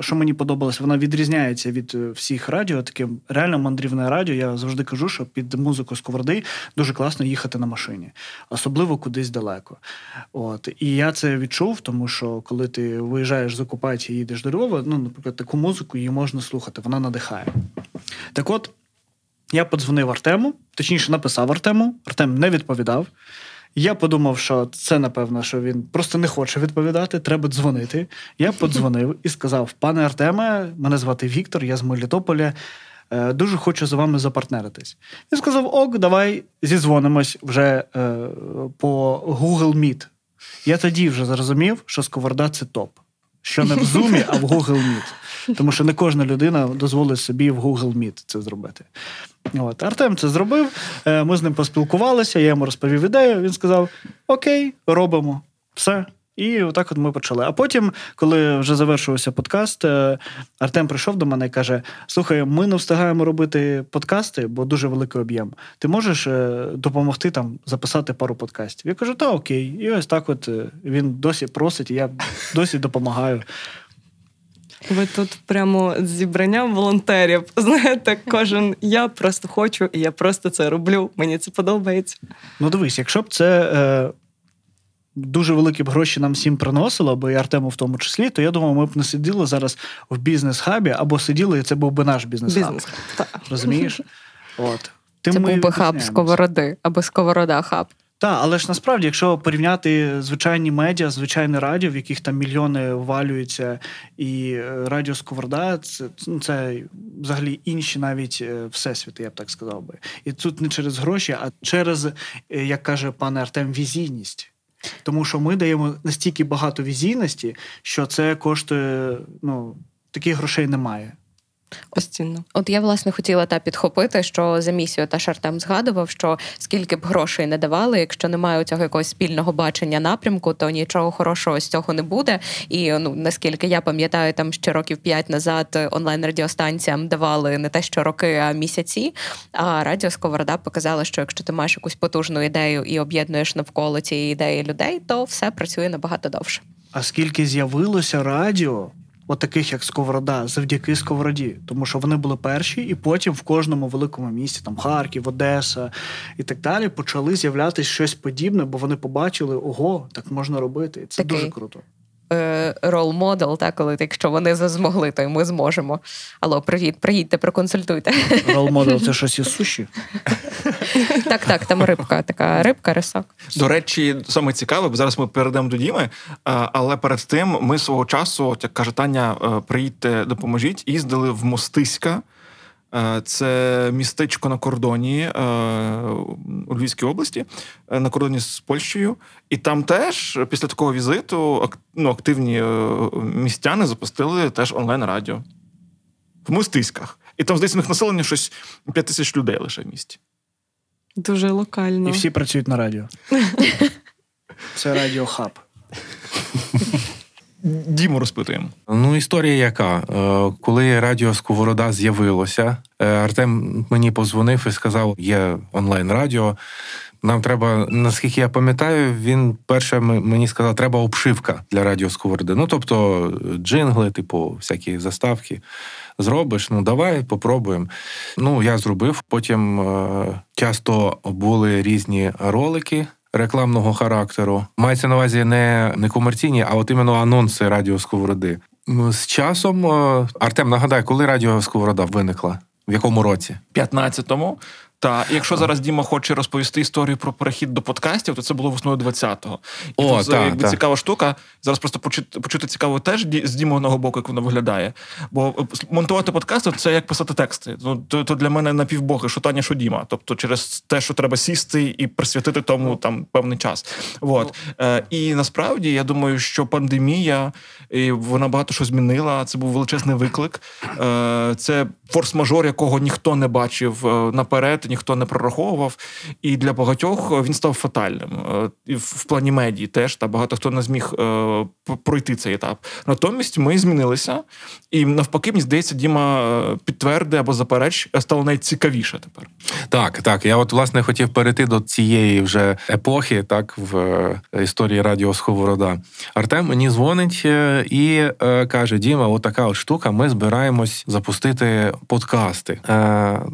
Що мені подобалось, вона відрізняється від е, всіх радіо. Таке реально мандрівне радіо. Я завжди кажу, що під музику Сковороди дуже класно їхати на машині, особливо кудись далеко. От і я це відчув, тому що коли ти виїжджаєш з окупації і їдеш до Львова, ну, наприклад, таку музику її можна слухати, вона надихає. Так от, я подзвонив Артему, точніше, написав Артему. Артем не відповідав. Я подумав, що це напевно, що він просто не хоче відповідати, треба дзвонити. Я подзвонив і сказав: пане Артеме, мене звати Віктор, я з Мелітополя. е, Дуже хочу з вами запартнеритись. Він сказав: Ок, давай зізвонимось вже е, по Google Meet. Я тоді вже зрозумів, що Сковорода це топ. Що не в Zoom, а в Google Meet. Тому що не кожна людина дозволить собі в Google Meet це зробити. От. Артем це зробив. е, Ми з ним поспілкувалися, я йому розповів ідею. Він сказав: Окей, робимо. Все. І отак от ми почали. А потім, коли вже завершився подкаст, е, Артем прийшов до мене і каже: Слухай, ми не встигаємо робити подкасти, бо дуже великий об'єм. Ти можеш е, допомогти там записати пару подкастів? Я кажу, та окей. І ось так от він досі просить, і я досі допомагаю. Ви тут прямо з зібранням волонтерів. Знаєте, кожен я просто хочу, і я просто це роблю. Мені це подобається. Ну, дивись, якщо б це е, дуже великі б гроші нам всім приносило, бо і Артему в тому числі, то я думаю, ми б не сиділи зараз в бізнес-хабі, або сиділи, і це був би наш бізнес-хаб. Бізнес. Так. Розумієш? От. Тим Це ми був би хаб сковороди або сковорода хаб. Так, але ж насправді, якщо порівняти звичайні медіа, звичайне радіо, в яких там мільйони валюються, і е, радіо Сковорода, це, ну, це взагалі інші навіть е, всесвіти, я б так сказав би. І тут не через гроші, а через, е, як каже пан Артем, візійність. Тому що ми даємо настільки багато візійності, що це коштує, ну, таких грошей немає. Постійно. От я власне хотіла та підхопити, що за місію та Артем згадував, що скільки б грошей не давали, якщо немає у цього якогось спільного бачення напрямку, то нічого хорошого з цього не буде. І ну наскільки я пам'ятаю, там ще років п'ять назад онлайн радіостанціям давали не те, що роки, а місяці. А радіо Сковорода показала, що якщо ти маєш якусь потужну ідею і об'єднуєш навколо цієї ідеї людей, то все працює набагато довше. А скільки з'явилося радіо, от таких як Сковорода, завдяки Сковороді, тому що вони були перші, і потім в кожному великому місті, там Харків, Одеса і так далі, почали з'являтися щось подібне, бо вони побачили, ого, так можна робити. І Це Такий дуже круто. Рол модел, так, коли якщо вони змогли, то й ми зможемо. Алло, привіт, приїдьте, проконсультуйте. Рол модел це щось із суші? Так, так, там рибка, така рибка, рисок. До речі, саме цікаве, бо зараз ми перейдемо до Діми, але перед тим ми свого часу, як каже Таня, приїдьте, допоможіть, їздили в Мостиська. Це містечко на кордоні у Львівській області, на кордоні з Польщею. І там теж після такого візиту ну, активні містяни запустили теж онлайн-радіо в Мостиськах. І там, здається, у них населення щось 5 тисяч людей лише в місті. Дуже локально. І всі працюють на радіо. Це радіохаб. Діму розпитуємо. Ну, історія яка? Е, коли радіо Сковорода з'явилося, е, Артем мені позвонив і сказав: є онлайн-радіо. Нам треба, наскільки я пам'ятаю, він перше мені сказав, треба обшивка для радіо Сковороди. Ну, тобто джингли, типу, всякі заставки. Зробиш, ну давай попробуємо. Ну, я зробив. Потім е, часто були різні ролики рекламного характеру. Мається на увазі не не комерційні, а от іменно анонси радіо Сковороди. З часом е, Артем нагадай, коли радіо Сковорода виникла? В якому році? 15-му. Та якщо зараз Діма хоче розповісти історію про перехід до подкастів, то це було весною 20-го. І О, тут та, якби та. цікава штука. Зараз просто почути, почути цікаво теж з Дімовного боку, як воно виглядає. Бо е, монтувати подкасти це як писати тексти. Ну то, то для мене напівбоги, що Таня, що Діма. Тобто, через те, що треба сісти і присвятити тому там певний час. От. Е, І насправді я думаю, що пандемія і вона багато що змінила. Це був величезний виклик. Е, Це форс-мажор, якого ніхто не бачив е, наперед ніхто не прораховував. І для багатьох він став фатальним. Е, В плані медії теж та багато хто не зміг е, пройти цей етап. Натомість ми змінилися, і навпаки, мені здається, Діма е, підтвердить або запереч, стало найцікавіше тепер. Так, так. Я от власне хотів перейти до цієї вже епохи, так в історії радіо Сковорода. Артем мені дзвонить і каже: Діма, отака от штука. Ми збираємось запустити подкасти.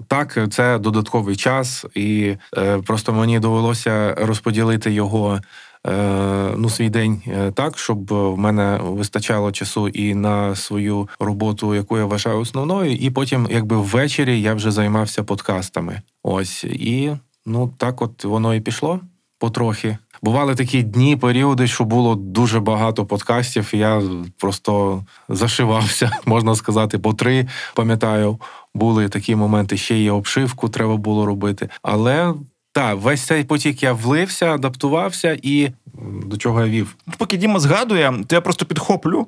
Так, це додатковий час, і е, просто мені довелося розподілити його. Е, ну, свій день е, так, щоб в мене вистачало часу і на свою роботу, яку я вважаю основною, і потім, якби ввечері, я вже займався подкастами. Ось і ну так, от воно і пішло потрохи. Бували такі дні, періоди, що було дуже багато подкастів. Я просто зашивався, можна сказати, по три пам'ятаю були такі моменти, ще є обшивку треба було робити. Але так, весь цей потік я влився, адаптувався і до чого я вів. Поки Діма згадує, то я просто підхоплю.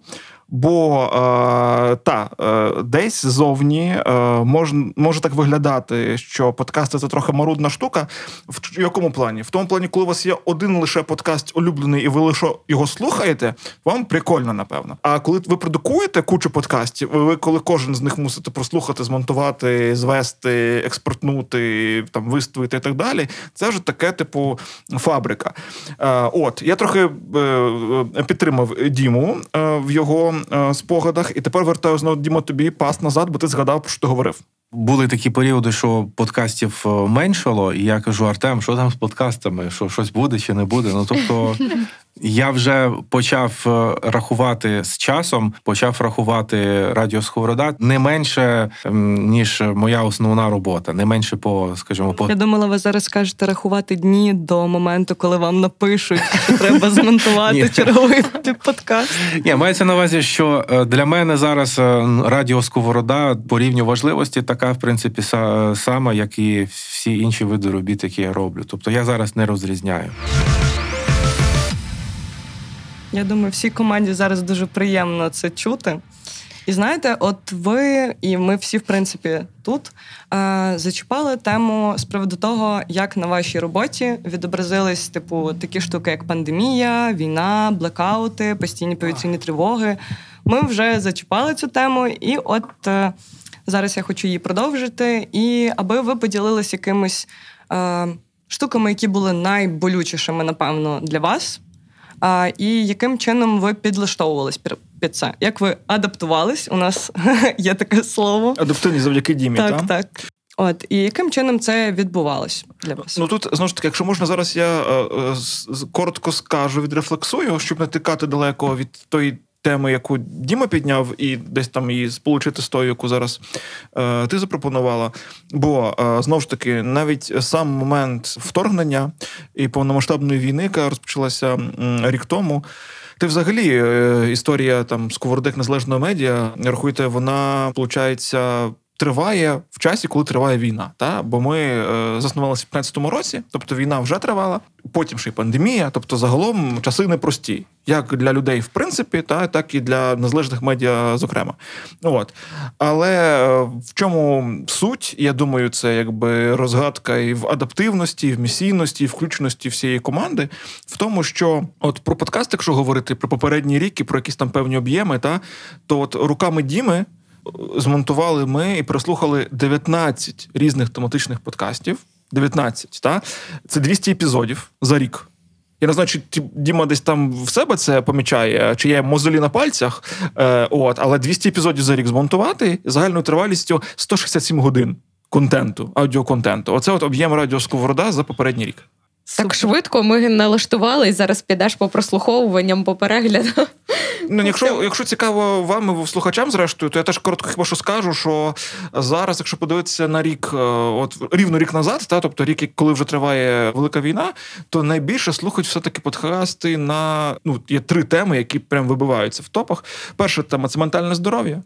Бо е, та е, десь зовні е, мож, може так виглядати, що подкасти це трохи марудна штука. В якому плані? В тому плані, коли у вас є один лише подкаст улюблений, і ви лише його слухаєте, вам прикольно, напевно. А коли ви продукуєте кучу подкастів, ви коли кожен з них мусите прослухати, змонтувати, звести, експортнути, там виставити і так далі, це вже таке, типу, фабрика. Е, от я трохи е, е, підтримав Діму в його. Е, спогадах, і тепер вертаю знову Дімо тобі пас назад, бо ти згадав, що ти говорив. Були такі періоди, що подкастів е, меншало, і я кажу: Артем, що там з подкастами? Що щось буде чи не буде? Ну тобто я вже почав е, рахувати з часом, почав рахувати радіо Сковорода не менше ніж моя основна робота, не менше по, скажімо, по я думала, ви зараз скажете рахувати дні до моменту, коли вам напишуть, що треба змонтувати черговий подкаст. Ні, мається на увазі, що е, для мене зараз е, радіо Сковорода по рівню важливості така, в принципі, сама, як і всі інші види робіт, які я роблю. Тобто я зараз не розрізняю. Я думаю, всій команді зараз дуже приємно це чути. І знаєте, от ви і ми всі, в принципі, тут е, зачіпали тему з приводу того, як на вашій роботі відобразились типу такі штуки, як пандемія, війна, блекаути, постійні повітряні тривоги. Ми вже зачіпали цю тему, і от е, зараз я хочу її продовжити. І аби ви поділились якимись е, штуками, які були найболючішими, напевно, для вас. А, І яким чином ви підлаштовувались під це? Як ви адаптувались? У нас є таке слово. Адаптивні завдяки Дімі, так? Так, так. От і яким чином це відбувалось для вас? Ну тут знову ж таки, якщо можна зараз, я е, е, коротко скажу, відрефлексую, щоб не тикати далеко від тої. Теми, яку Діма підняв, і десь там її сполучити з тою, яку зараз е, ти запропонувала. Бо е, знову ж таки, навіть сам момент вторгнення і повномасштабної війни, яка розпочалася рік тому, ти взагалі е, історія там Сковородик незалежного медіа, рахуйте, вона виходить, триває в часі, коли триває війна. Та? Бо ми е, заснувалися в 15-му році, тобто війна вже тривала, потім ще й пандемія. Тобто, загалом часи непрості, як для людей, в принципі, та так і для незалежних медіа, зокрема. От. Але е, в чому суть, я думаю, це якби розгадка і в адаптивності, і в місійності, і в включеності всієї команди, в тому, що от про подкаст, якщо говорити про попередні рік і про якісь там певні об'єми, та то от руками Діми змонтували ми і прослухали 19 різних тематичних подкастів. 19, та? Це 200 епізодів за рік. Я не знаю, чи Діма десь там в себе це помічає, чи є мозолі на пальцях. Е, от, Але 200 епізодів за рік змонтувати загальною тривалістю 167 годин контенту, аудіоконтенту. Оце от об'єм радіо Сковорода за попередній рік. Так швидко ми налаштували і зараз підеш по прослуховуванням, по перегляду. Ну, якщо якщо цікаво вам і слухачам, зрештою, то я теж коротко хіба що скажу, що зараз, якщо подивитися на рік, е, от рівно рік назад, та тобто рік, коли вже триває велика війна, то найбільше слухають все-таки подкасти на ну є три теми, які прям вибиваються в топах. Перша тема це ментальне здоров'я.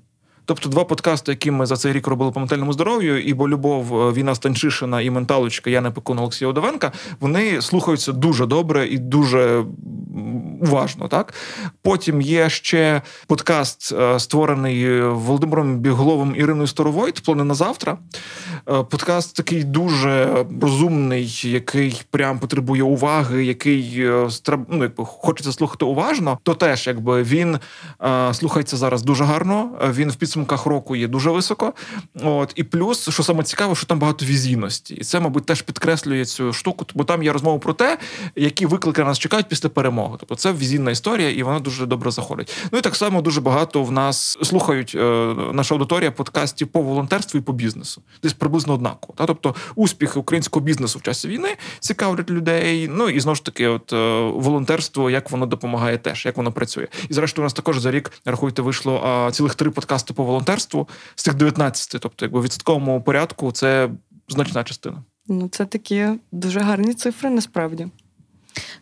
Тобто два подкасти, які ми за цей рік робили по ментальному здоров'ю, і бо любов е, Війна Станчишина і менталочка Яна Пекун Олексія Одовенка, вони слухаються дуже добре і дуже уважно. Так потім є ще подкаст, е, створений Володимиром Бігловим Іриною Старовойт «Плани на завтра. Е, подкаст такий дуже розумний, який прям потребує уваги, який ну, якби хочеться слухати уважно. То теж якби він слухається зараз дуже гарно. Він в підсумках року є дуже високо. От І плюс, що саме цікаво, що там багато візійності. І це, мабуть, теж підкреслює цю штуку, бо там є розмова про те, які виклики нас чекають після перемоги. Тобто це візійна історія, і вона дуже добре заходить. Ну і так само дуже багато в нас слухають е, наша аудиторія подкастів по волонтерству і по бізнесу. Десь приблизно однаково. Та? Тобто успіхи українського бізнесу в часі війни цікавлять людей. Ну і знову ж таки, от е, волонтерство, як воно допомагає, теж як воно працює. І зрештою, у нас також за рік рахуйте вийшло а, цілих три подкасти по волонтерству з цих 19. Тобто, якби в відсотковому порядку це значна частина. Ну, це такі дуже гарні цифри, насправді.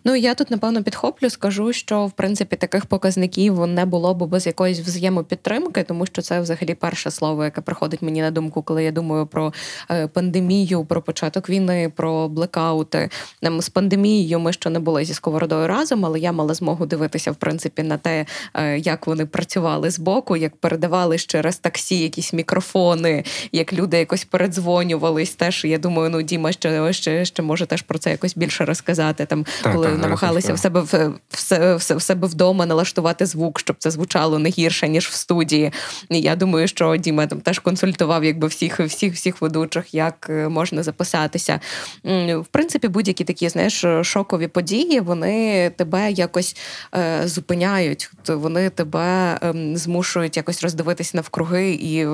Ну я тут напевно підхоплю, скажу, що в принципі таких показників не було б без якоїсь взаємопідтримки, тому що це взагалі перше слово, яке приходить мені на думку, коли я думаю про е, пандемію, про початок війни, про блекаути. З пандемією ми ще не були зі сковородою разом, але я мала змогу дивитися в принципі на те, е, як вони працювали з боку, як передавали через таксі якісь мікрофони, як люди якось передзвонювались. Теж я думаю, ну Діма ще ще, ще може теж про це якось більше розказати. Там так, коли так, намагалися в себе в, в, в, в себе вдома налаштувати звук, щоб це звучало не гірше ніж в студії. І Я думаю, що Діма там теж консультував, якби всіх всіх всіх ведучих, як е, можна записатися. В принципі, будь-які такі знаєш шокові події, вони тебе якось е, зупиняють, вони тебе е, змушують якось роздивитися навкруги і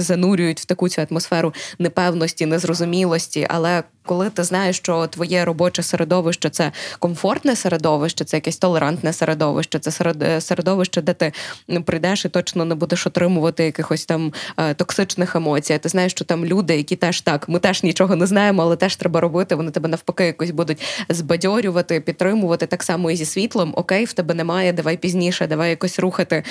занурюють в таку цю атмосферу непевності, незрозумілості. Але коли ти знаєш, що твоє робоче середовище це комфортне середовище, це якесь толерантне середовище, це середовище, де ти прийдеш і точно не будеш отримувати якихось там е, токсичних емоцій. Ти знаєш, що там люди, які теж так, ми теж нічого не знаємо, але теж треба робити. Вони тебе навпаки якось будуть збадьорювати, підтримувати так само і зі світлом. Окей, в тебе немає, давай пізніше, давай якось рухати.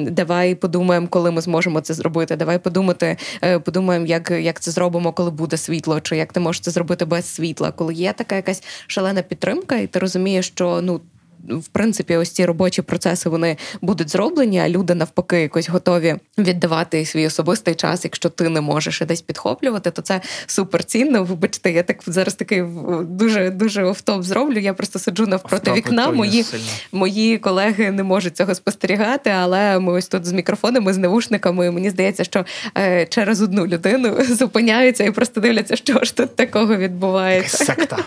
Давай подумаємо, коли ми зможемо це зробити. Давай подумати, е, подумаємо, як, як це зробимо, коли буде світло, чи як ти можеш це зробити робити без світла, коли є така якась шалена підтримка, і ти розумієш, що ну. В принципі, ось ці робочі процеси вони будуть зроблені, а люди навпаки якось готові віддавати свій особистий час. Якщо ти не можеш і десь підхоплювати, то це супер цінно. Вибачте, я так зараз такий дуже дуже офтоп зроблю. Я просто сиджу навпроти вікна. Мої мої колеги не можуть цього спостерігати, але ми ось тут з мікрофонами, з навушниками. і Мені здається, що е, через одну людину зупиняються і просто дивляться, що ж тут такого відбувається. Секта.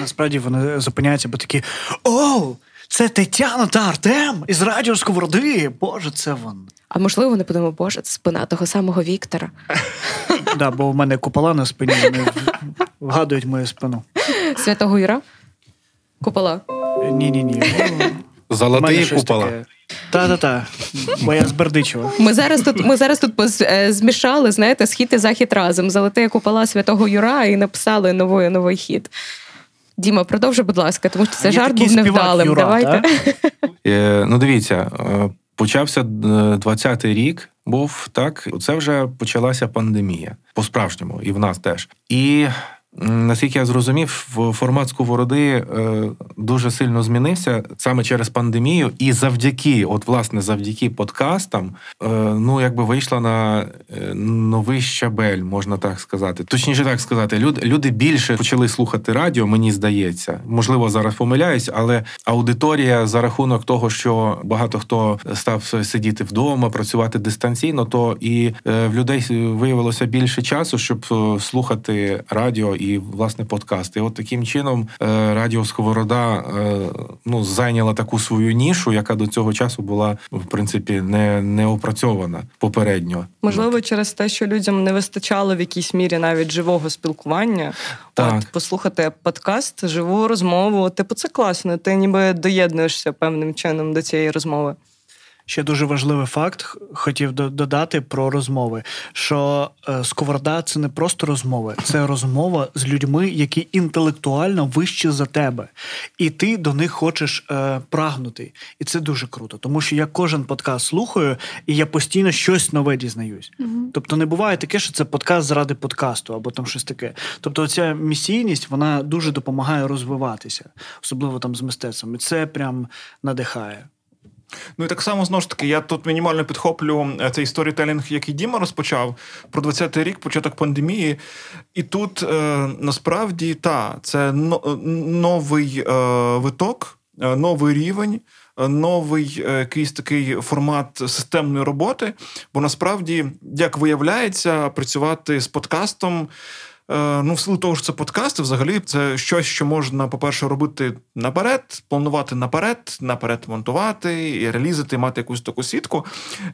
Насправді вони зупиняються, бо такі оу! Це Тетяна та Артем із радіо Сковороди. Боже, це вони. А можливо, вони подумали, боже, це спина того самого Віктора. Да, бо в мене купола на спині, вони вгадують мою спину. Святого Юра? Купола. Ні-ні-ні. Золотий купола. Та-та-та. Бо я з Бердичева. Ми зараз тут ми зараз тут поз- е, змішали, знаєте, схід і захід разом. Золоте купола святого Юра і написали новий новий хід. Діма, продовжуй, будь ласка, тому що це Є жарт такий був невдалим. Юра, Давайте. Е, ну, дивіться, е, почався е, 20-й рік, був так. Це вже почалася пандемія по-справжньому, і в нас теж. І наскільки я зрозумів, формат сковороди е, дуже сильно змінився саме через пандемію, і завдяки, от власне, завдяки подкастам, е, ну якби вийшла на е, новий щабель, можна так сказати. Точніше так сказати, люди, люди більше почали слухати радіо, мені здається. Можливо, зараз помиляюсь, але аудиторія за рахунок того, що багато хто став сидіти вдома, працювати дистанційно, то і в людей виявилося більше часу, щоб слухати радіо і власне подкасти. І от таким чином е, радіо Сковорода е, ну зайняла таку свою нішу, яка до цього часу була в принципі не, не опрацьована попередньо. Можливо, через те, що людям не вистачало в якійсь мірі навіть живого спілкування. Так. От, послухати подкаст, живу розмову. Типу, це класно. Ти ніби доєднуєшся певним чином до цієї розмови. Ще дуже важливий факт хотів додати про розмови. Що е, сковорода це не просто розмови, це розмова з людьми, які інтелектуально вищі за тебе, і ти до них хочеш е, прагнути. І це дуже круто, тому що я кожен подкаст слухаю, і я постійно щось нове дізнаюсь. Тобто не буває таке, що це подкаст заради подкасту або там щось таке. Тобто, ця місійність вона дуже допомагає розвиватися, особливо там з мистецтвом. І це прям надихає. Ну і так само знову ж таки, я тут мінімально підхоплю е, цей сторітелінг, який Діма розпочав про 20-й рік, початок пандемії. І тут е, насправді та це е, новий е, виток, е, новий рівень. Новий якийсь такий формат системної роботи, бо насправді, як виявляється, працювати з подкастом Ну, в силу того, що це подкасти, взагалі, це щось, що можна, по-перше, робити наперед, планувати наперед, наперед монтувати, і релізити, мати якусь таку сітку.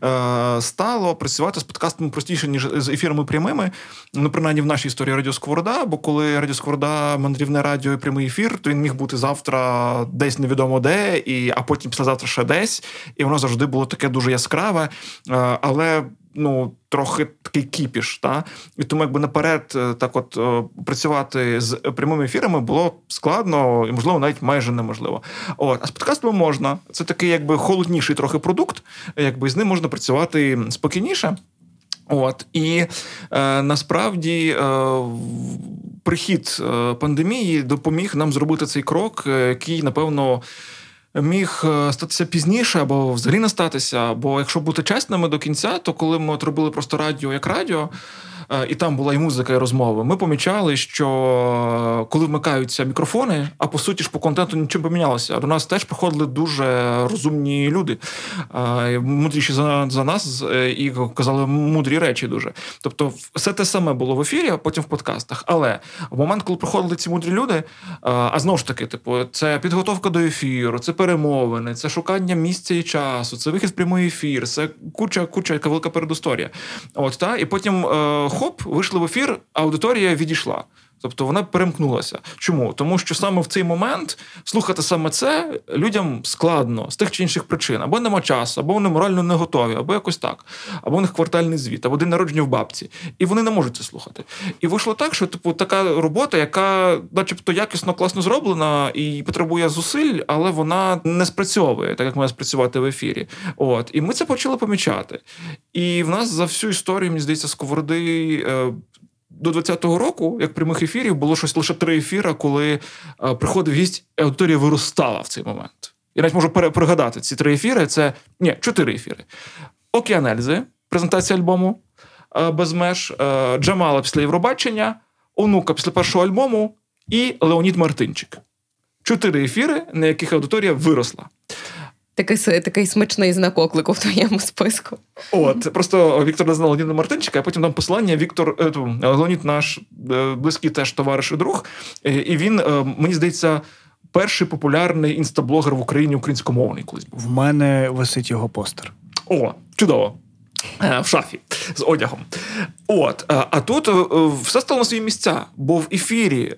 Е, Стало працювати з подкастами простіше, ніж з ефірами прямими. Ну, принаймні в нашій історії Радіо Сковорода, бо коли Радіо Сковорода, мандрівне радіо і прямий ефір, то він міг бути завтра десь невідомо де, і, а потім післязавтра ще десь. І воно завжди було таке дуже яскраве. Е, Але ну, трохи такий кіпіш. Та? І тому, якби наперед, е, так от е, працювати з прямими ефірами було складно і, можливо, навіть майже неможливо. От. А з подкастами можна. Це такий, якби холодніший трохи продукт, якби з ним можна працювати спокійніше. От і е, насправді е, прихід е, пандемії допоміг нам зробити цей крок, який напевно. Міг е, статися пізніше або взагалі не статися. Бо якщо бути чесними до кінця, то коли ми от робили просто радіо як радіо, і там була і музика, і розмови, ми помічали, що е, коли вмикаються мікрофони, а по суті ж по контенту не помінялося. До нас теж приходили дуже розумні люди, е, мудріші за, за нас, е, і казали мудрі речі дуже. Тобто, все те саме було в ефірі, а потім в подкастах. Але в момент, коли приходили ці мудрі люди, е, а знову ж таки, типу, це підготовка до ефіру, це перемовини, це шукання місця і часу, це вихід в прямий ефір, це куча, куча, яка велика передісторія. От та і потім е, хоп, вийшли в ефір, аудиторія відійшла. Тобто вона перемкнулася. Чому? Тому що саме в цей момент слухати саме це людям складно з тих чи інших причин. Або нема часу, або вони морально не готові, або якось так, або у них квартальний звіт, або день народження в бабці. І вони не можуть це слухати. І вийшло так, що типу така робота, яка, начебто, якісно класно зроблена і потребує зусиль, але вона не спрацьовує, так як має спрацювати в ефірі. От і ми це почали помічати. І в нас за всю історію, мені здається, сковороди. До 20-го року, як прямих ефірів, було щось лише три ефіра, коли е, приходив гість, аудиторія виростала в цей момент. Я навіть можу пригадати ці три ефіри. Це ні, чотири ефіри. Океанельзи, презентація альбому е, без меж, е, Джамала після Євробачення, Онука після першого альбому і Леонід Мартинчик. Чотири ефіри, на яких аудиторія виросла. Такий, такий смачний знак оклику в твоєму списку. От просто Віктор не знав Леоніда Мартинчика, а потім дам посилання. Віктор е, Леонід наш е, близький теж товариш і друг. Е, І він, мені здається, перший популярний інстаблогер в Україні українськомовний колись був. В мене висить його постер. О, чудово. Е, в шафі з одягом. От, е, а тут е, все стало на свої місця, бо в ефірі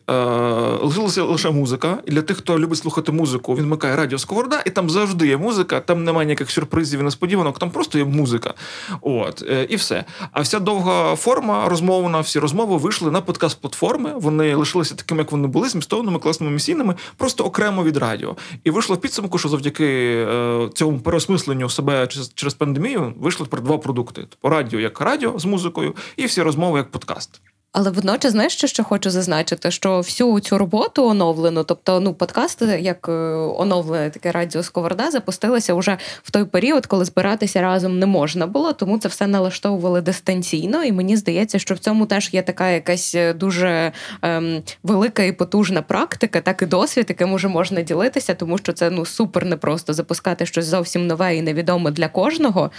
лишилася лише музика. І для тих, хто любить слухати музику, він вмикає радіо Сковорода, і там завжди є музика, там немає ніяких сюрпризів і несподіванок, там просто є музика. От, І все. А вся довга форма розмовна, всі розмови вийшли на подкаст-платформи. Вони лишилися такими, як вони були, змістовними, класними, місійними, просто окремо від радіо. І вийшло в підсумку, що завдяки цьому переосмисленню себе через, пандемію вийшло тепер два продукти: Тобто радіо як радіо з музикою, і всі розмови як подкаст. Але водночас, знаєш, що, що хочу зазначити, що всю цю роботу оновлену, тобто ну подкасти, як е, оновлене таке радіо Сковорода, запустилися вже в той період, коли збиратися разом не можна було, тому це все налаштовували дистанційно. І мені здається, що в цьому теж є така якась е, дуже ем, велика і потужна практика, так і досвід, яким уже можна ділитися, тому що це ну супер непросто запускати щось зовсім нове і невідоме для кожного.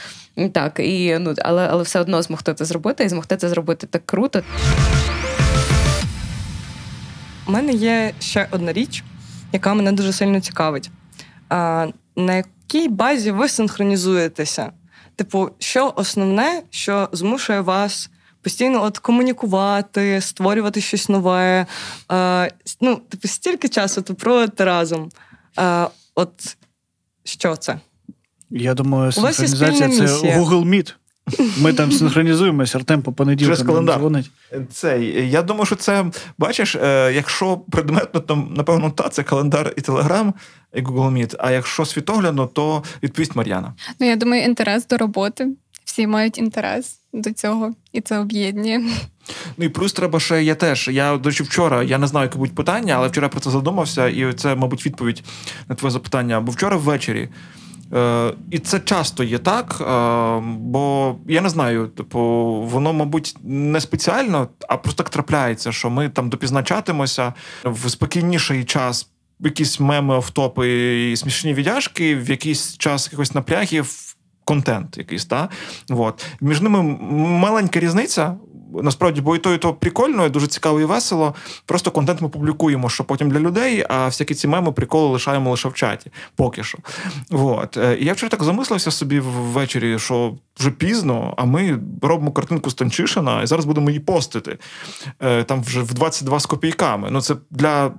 Так і ну але але все одно змогти це зробити і змогти це зробити так круто. У мене є ще одна річ, яка мене дуже сильно цікавить. А, На якій базі ви синхронізуєтеся? Типу, що основне, що змушує вас постійно от комунікувати, створювати щось нове? А, Ну, типу, стільки часу то проводите разом. А, От що це? Я думаю, синхронізація це. Google Meet. Ми там синхронізуємося, Артем по понеділкам дзвонить. Цей, я думаю, що це бачиш, е, якщо предметно, то напевно та це календар і Телеграм, і Google Meet, А якщо світоглядно, то відповість Мар'яна. Ну, я думаю, інтерес до роботи. Всі мають інтерес до цього, і це об'єднує. Ну і плюс треба ще я теж. Я до речі, вчора я не знаю, яке будуть питання, але вчора про це задумався, і це, мабуть, відповідь на твоє запитання. Бо вчора ввечері. Е, І це часто є так, е, бо я не знаю, типу, воно, мабуть, не спеціально, а просто так трапляється, що ми там допізначатимося в спокійніший час. Якісь меми, офтопи і смішні віддяжки, в якийсь час якихось напрягів, контент якийсь, та? Вот. Між ними маленька різниця. Насправді, бо і то, і то прикольно, і дуже цікаво і весело. Просто контент ми публікуємо, що потім для людей, а всякі ці меми, приколи лишаємо лише в чаті. Поки що. Вот. Е, І я вчора так замислився собі ввечері, що вже пізно, а ми робимо картинку Станчишина, і зараз будемо її постити. Е, там вже в 22 з копійками. Ну, це для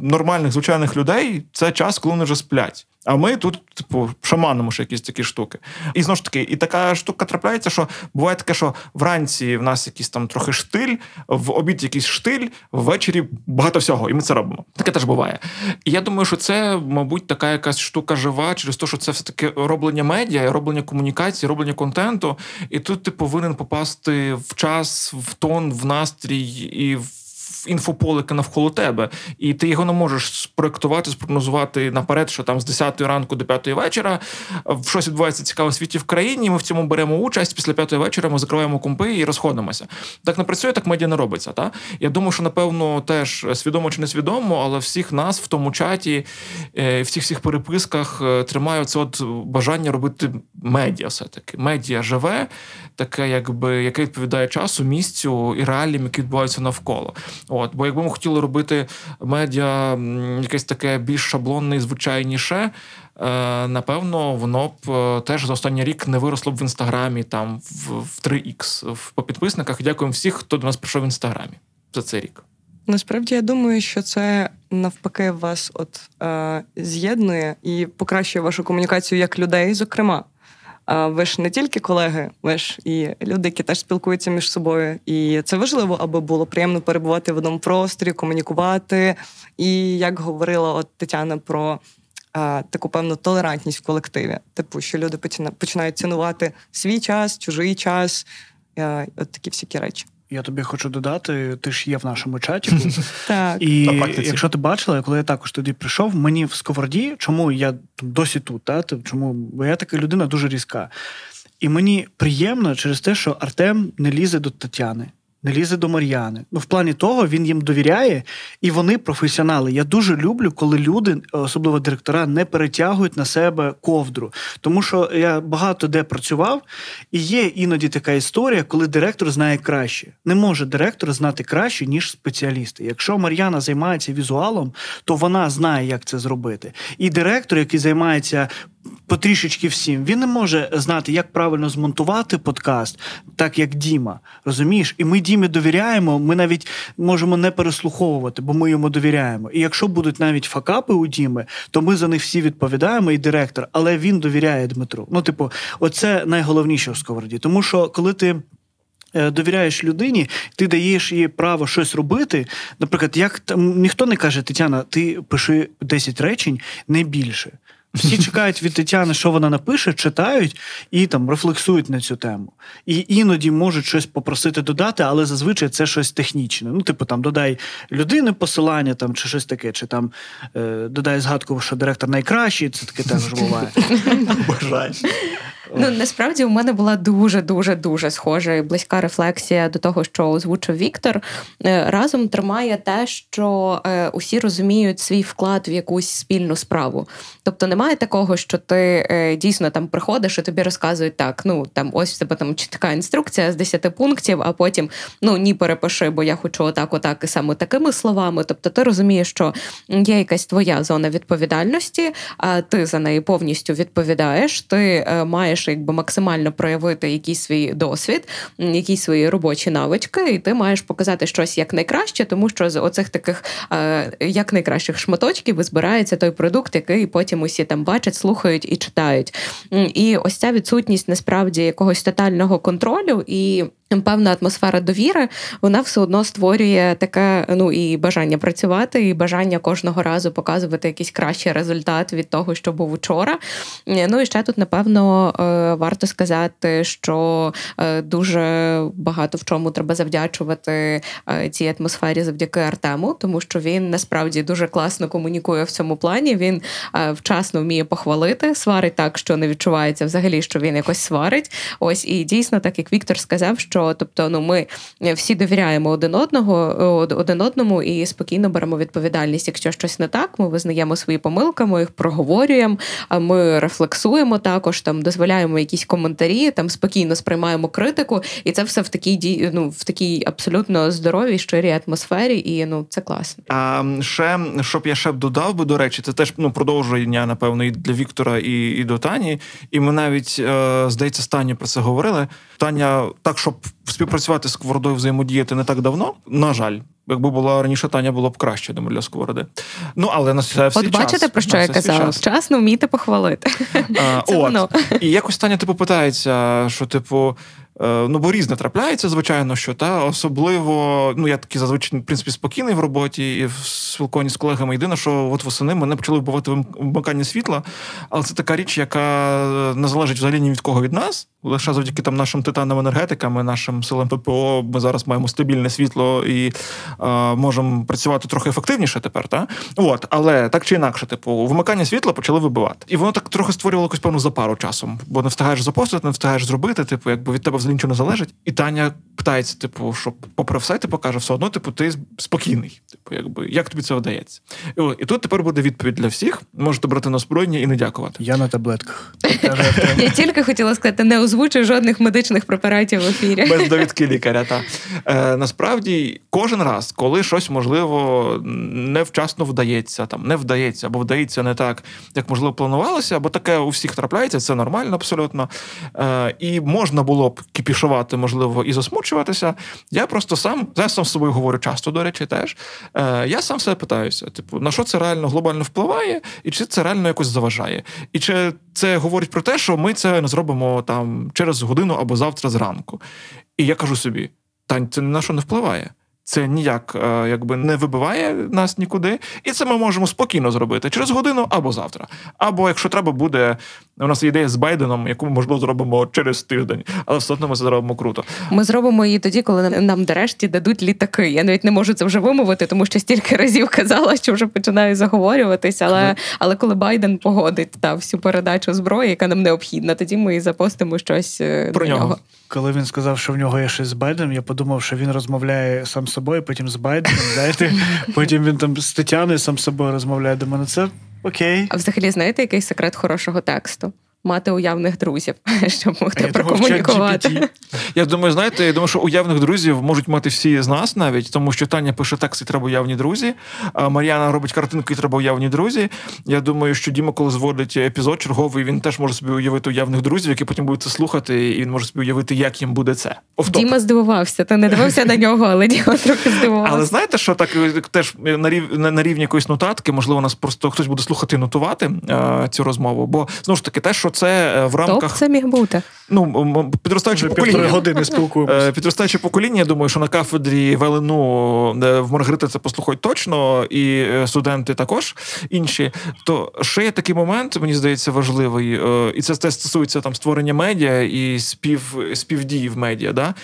нормальних звичайних людей це час, коли вони вже сплять. А ми тут, типу, шаманимо ще якісь такі штуки. І знову ж таки, і така штука трапляється, що буває таке, що вранці в нас якийсь там трохи штиль, в обід якийсь штиль, ввечері багато всього, і ми це робимо. Таке теж буває. І я думаю, що це, мабуть, така якась штука жива, через те, що це все таки роблення медіа, роблення комунікації, роблення контенту. І тут ти повинен попасти в час, в тон, в настрій і в інфополики навколо тебе, і ти його не можеш спроектувати, спрогнозувати наперед, що там з 10 ранку до 5 вечора в щось відбувається цікаве в світі в країні. Ми в цьому беремо участь. Після 5 вечора ми закриваємо компи і розходимося. Так не працює, так медіа не робиться. Та я думаю, що напевно теж свідомо чи не свідомо, але всіх нас в тому чаті, е, в цих всіх переписках е, тримає це от бажання робити медіа. Все таки медіа живе, таке, якби яке відповідає часу, місцю і реаліям, які відбуваються навколо. От, Бо якби ми хотіли робити медіа якесь таке більш шаблонне і звичайніше, е, напевно, воно б е, теж за останній рік не виросло б в інстаграмі там в, в 3х по підписниках. Дякуємо всіх, хто до нас прийшов в інстаграмі за цей рік. Насправді я думаю, що це навпаки вас от е, з'єднує і покращує вашу комунікацію як людей, зокрема. Ви ж не тільки колеги, ви ж і люди, які теж спілкуються між собою. І це важливо, аби було приємно перебувати в одному просторі, комунікувати. І як говорила от Тетяна про а, таку певну толерантність в колективі, типу, що люди починають цінувати свій час, чужий час, а, от такі всякі речі. Я тобі хочу додати, ти ж є в нашому чаті. Так. І якщо ти бачила, коли я також тоді прийшов, мені в Сковороді, чому я досі тут, та? чому бо я така людина дуже різка. І мені приємно через те, що Артем не лізе до Тетяни. Не лізе до Мар'яни. Ну, в плані того, він їм довіряє, і вони професіонали. Я дуже люблю, коли люди, особливо директора, не перетягують на себе ковдру. Тому що я багато де працював, і є іноді така історія, коли директор знає краще. Не може директор знати краще, ніж спеціалісти. Якщо Мар'яна займається візуалом, то вона знає, як це зробити. І директор, який займається потрішечки всім. Він не може знати, як правильно змонтувати подкаст, так як Діма. Розумієш? І ми Дімі довіряємо, ми навіть можемо не переслуховувати, бо ми йому довіряємо. І якщо будуть навіть факапи у Діми, то ми за них всі відповідаємо, і директор, але він довіряє Дмитру. Ну, типу, оце найголовніше в сковороді. Тому що коли ти. Е, довіряєш людині, ти даєш їй право щось робити. Наприклад, як там ніхто не каже, Тетяна, ти пиши 10 речень не більше. Всі чекають від Тетяни, що вона напише, читають і там рефлексують на цю тему. І іноді можуть щось попросити додати, але зазвичай це щось технічне. Ну, типу, там додай людини посилання там, чи щось таке, чи там е, додай згадку, що директор найкращий, це таке теж буває. Бажаю. Ну насправді у мене була дуже дуже дуже схожа і близька рефлексія до того, що озвучив Віктор. Е, разом тримає те, що е, усі розуміють свій вклад в якусь спільну справу. Тобто немає такого, що ти е, дійсно там приходиш і тобі розказують так: ну там ось в тебе там чітка інструкція з 10 пунктів, а потім ну ні, перепиши, бо я хочу отак, отак і саме такими словами. Тобто, ти розумієш, що є якась твоя зона відповідальності, а ти за неї повністю відповідаєш. Ти маєш якби максимально проявити якийсь свій досвід, якісь свої робочі навички, і ти маєш показати щось як найкраще, тому що з оцих таких як найкращих шматочків визбирається збирається той продукт, який потім усі там бачать, слухають і читають. І ось ця відсутність насправді якогось тотального контролю і. Певна атмосфера довіри, вона все одно створює таке ну і бажання працювати, і бажання кожного разу показувати якийсь кращий результат від того, що був учора. Ну і ще тут, напевно, е, варто сказати, що е, дуже багато в чому треба завдячувати е, цій атмосфері завдяки Артему, тому що він насправді дуже класно комунікує в цьому плані. Він вчасно вміє похвалити, сварить так, що не відчувається взагалі, що він якось сварить. Ось і дійсно, так як Віктор сказав, що що тобто, ну ми всі довіряємо один одного, один одному і спокійно беремо відповідальність. Якщо щось не так, ми визнаємо свої помилки, ми їх проговорюємо, ми рефлексуємо також, там дозволяємо якісь коментарі, там спокійно сприймаємо критику, і це все в такій ну, в такій абсолютно здоровій, щирій атмосфері, і ну це класно. А ще щоб я ще б додав би до речі, це теж ну продовження, напевно, і для Віктора, і і до Тані. І ми навіть е, здається, Тані про це говорили. Таня так, щоб співпрацювати з сковородою взаємодіяти не так давно. На жаль, якби була раніше Таня, було б краще думаю, для сковороди. Ну але на все От бачите, час. про що я казала? Вчасно вміти похвалити. А, Це от. Воно. І якось Таня типу питається, що типу. Е, ну, бо різне трапляється, звичайно, що та особливо, ну я такий зазвичай в принципі спокійний в роботі і в спілкуванні з колегами. Єдине, що от восени мене почали вбивати вмикання світла, але це така річ, яка не залежить взагалі ні від кого від нас. Лише завдяки там нашим титанам енергетикам нашим силам ППО ми зараз маємо стабільне світло і е, можемо працювати трохи ефективніше тепер. Та? От, але так чи інакше, типу, вимикання світла почали вибивати. І воно так трохи створювало якусь певну запару часом, бо не встигаєш запостити, не встигаєш зробити, типу, якби від тебе взагалі нічого не залежить. І Таня питається, типу, що попри все, ти покаже, все одно, типу, ти спокійний. Типу, якби як тобі це вдається? І, і тут тепер буде відповідь для всіх. Можете брати на озброєння і не дякувати. Я на таблетках. Я тільки хотіла сказати, не озвучуй жодних медичних препаратів в ефірі. Без довідки лікаря. Та. Е, Насправді, кожен раз, коли щось можливо невчасно вдається, там не вдається, або вдається не так, як можливо планувалося, або таке у всіх трапляється, це нормально абсолютно. Е, І можна було б кіпішувати, можливо, і засмучуватися. Я просто сам я сам з собою говорю часто, до речі, теж. Е, Я сам себе питаюся: типу, на що це реально глобально впливає, і чи це реально якось заважає? І чи це говорить про те, що ми це не зробимо там через годину або завтра зранку? І я кажу собі: Тань, це на що не впливає. Це ніяк е, якби не вибиває нас нікуди, і це ми можемо спокійно зробити через годину або завтра. Або якщо треба буде, у нас є ідея з Байденом, яку ми можливо зробимо через тиждень, але все одно ми це зробимо круто. Ми зробимо її тоді, коли нам- нарешті дадуть літаки. Я навіть не можу це вже вимовити, тому що стільки разів казала, що вже починаю заговорюватись. Але, але коли Байден погодить та всю передачу зброї, яка нам необхідна, тоді ми і запостимо щось е, Про нього. нього. Коли він сказав, що в нього є щось з Байденом, я подумав, що він розмовляє сам з собою, потім з Байденом. Знаєте, потім він там з Тетяною сам з собою розмовляє. До мене це окей. А взагалі, знаєте, який секрет хорошого тексту? Мати уявних друзів, щоб могти я прокомунікувати. Я думаю, знаєте, я думаю, що уявних друзів можуть мати всі з нас навіть, тому що Таня пише текст, і треба уявні друзі. а Мар'яна робить картинки, і треба уявні друзі. Я думаю, що Діма, коли зводить епізод черговий, він теж може собі уявити уявних друзів, які потім будуть це слухати, і він може собі уявити, як їм буде це. Офтоп. Діма здивувався. Ти не дивився на нього, але Діма трохи здивувався. Але знаєте, що так е, теж на рів на, на рівні якоїсь нотатки, можливо, нас просто хтось буде слухати і нотувати е, цю розмову. Бо знову ж таки, те, що це е, в рамках це міг бути? ну підростаюче Вже півтори покоління. години спілкуємося. Е, Підростаюче покоління, я думаю, що на кафедрі де в Маргарити це послухають точно, і е, студенти також інші. То ще є такий момент, мені здається, важливий, і це теж стосується там створення медіа і спів, співдії в медіа. Да?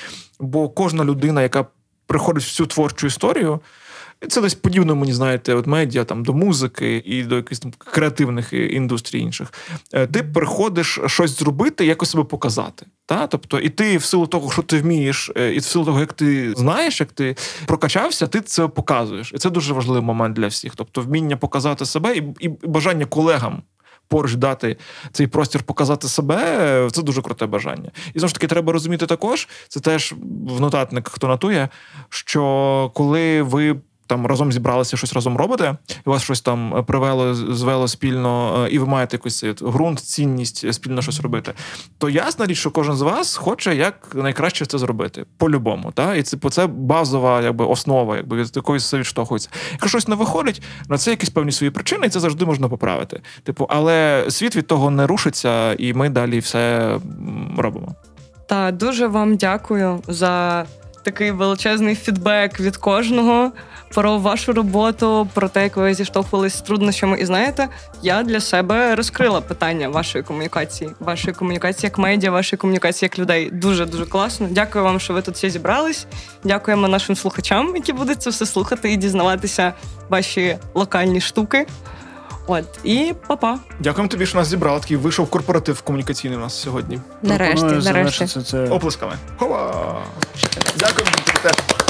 Бо кожна людина, яка приходить в цю творчу історію. Це десь подібно, мені знаєте, от медіа там до музики і до якихось там креативних е, індустрій інших. Е, Ти приходиш щось зробити, якось себе показати. Та? Тобто, і ти в силу того, що ти вмієш, е, і в силу того, як ти знаєш, як ти прокачався, ти це показуєш. І це дуже важливий момент для всіх. Тобто, вміння показати себе і, і бажання колегам. Поруч дати цей простір показати себе це дуже круте бажання. І знову ж таки, треба розуміти також, це теж в нотатник, хто нотує, що коли ви там разом зібралися, щось разом робите, і вас щось там привело, звело спільно, е, і ви маєте якийсь цей ґрунт, цінність е, спільно щось робити. То ясна річ, що кожен з вас хоче як найкраще це зробити по-любому. Та? І це, це базова якби, основа, якби від якоїсь все відштовхується. Якщо щось не виходить, на це якісь певні свої причини, і це завжди можна поправити. Типу, але світ від того не рушиться, і ми далі все робимо. Та дуже вам дякую за такий величезний фідбек від кожного про вашу роботу, про те, як ви зіштовхувалися з труднощами. І знаєте, я для себе розкрила питання вашої комунікації, вашої комунікації як медіа, вашої комунікації як людей. Дуже дуже класно. Дякую вам, що ви тут всі зібрались. Дякуємо нашим слухачам, які будуть це все слухати і дізнаватися ваші локальні штуки. От і па-па. Дякуємо тобі, що нас зібрали. Такий вийшов корпоратив комунікаційний у нас сьогодні. Нарешті, Пропоную нарешті. завершити це. Оплесками. Хова! Дякуємо тобі теж.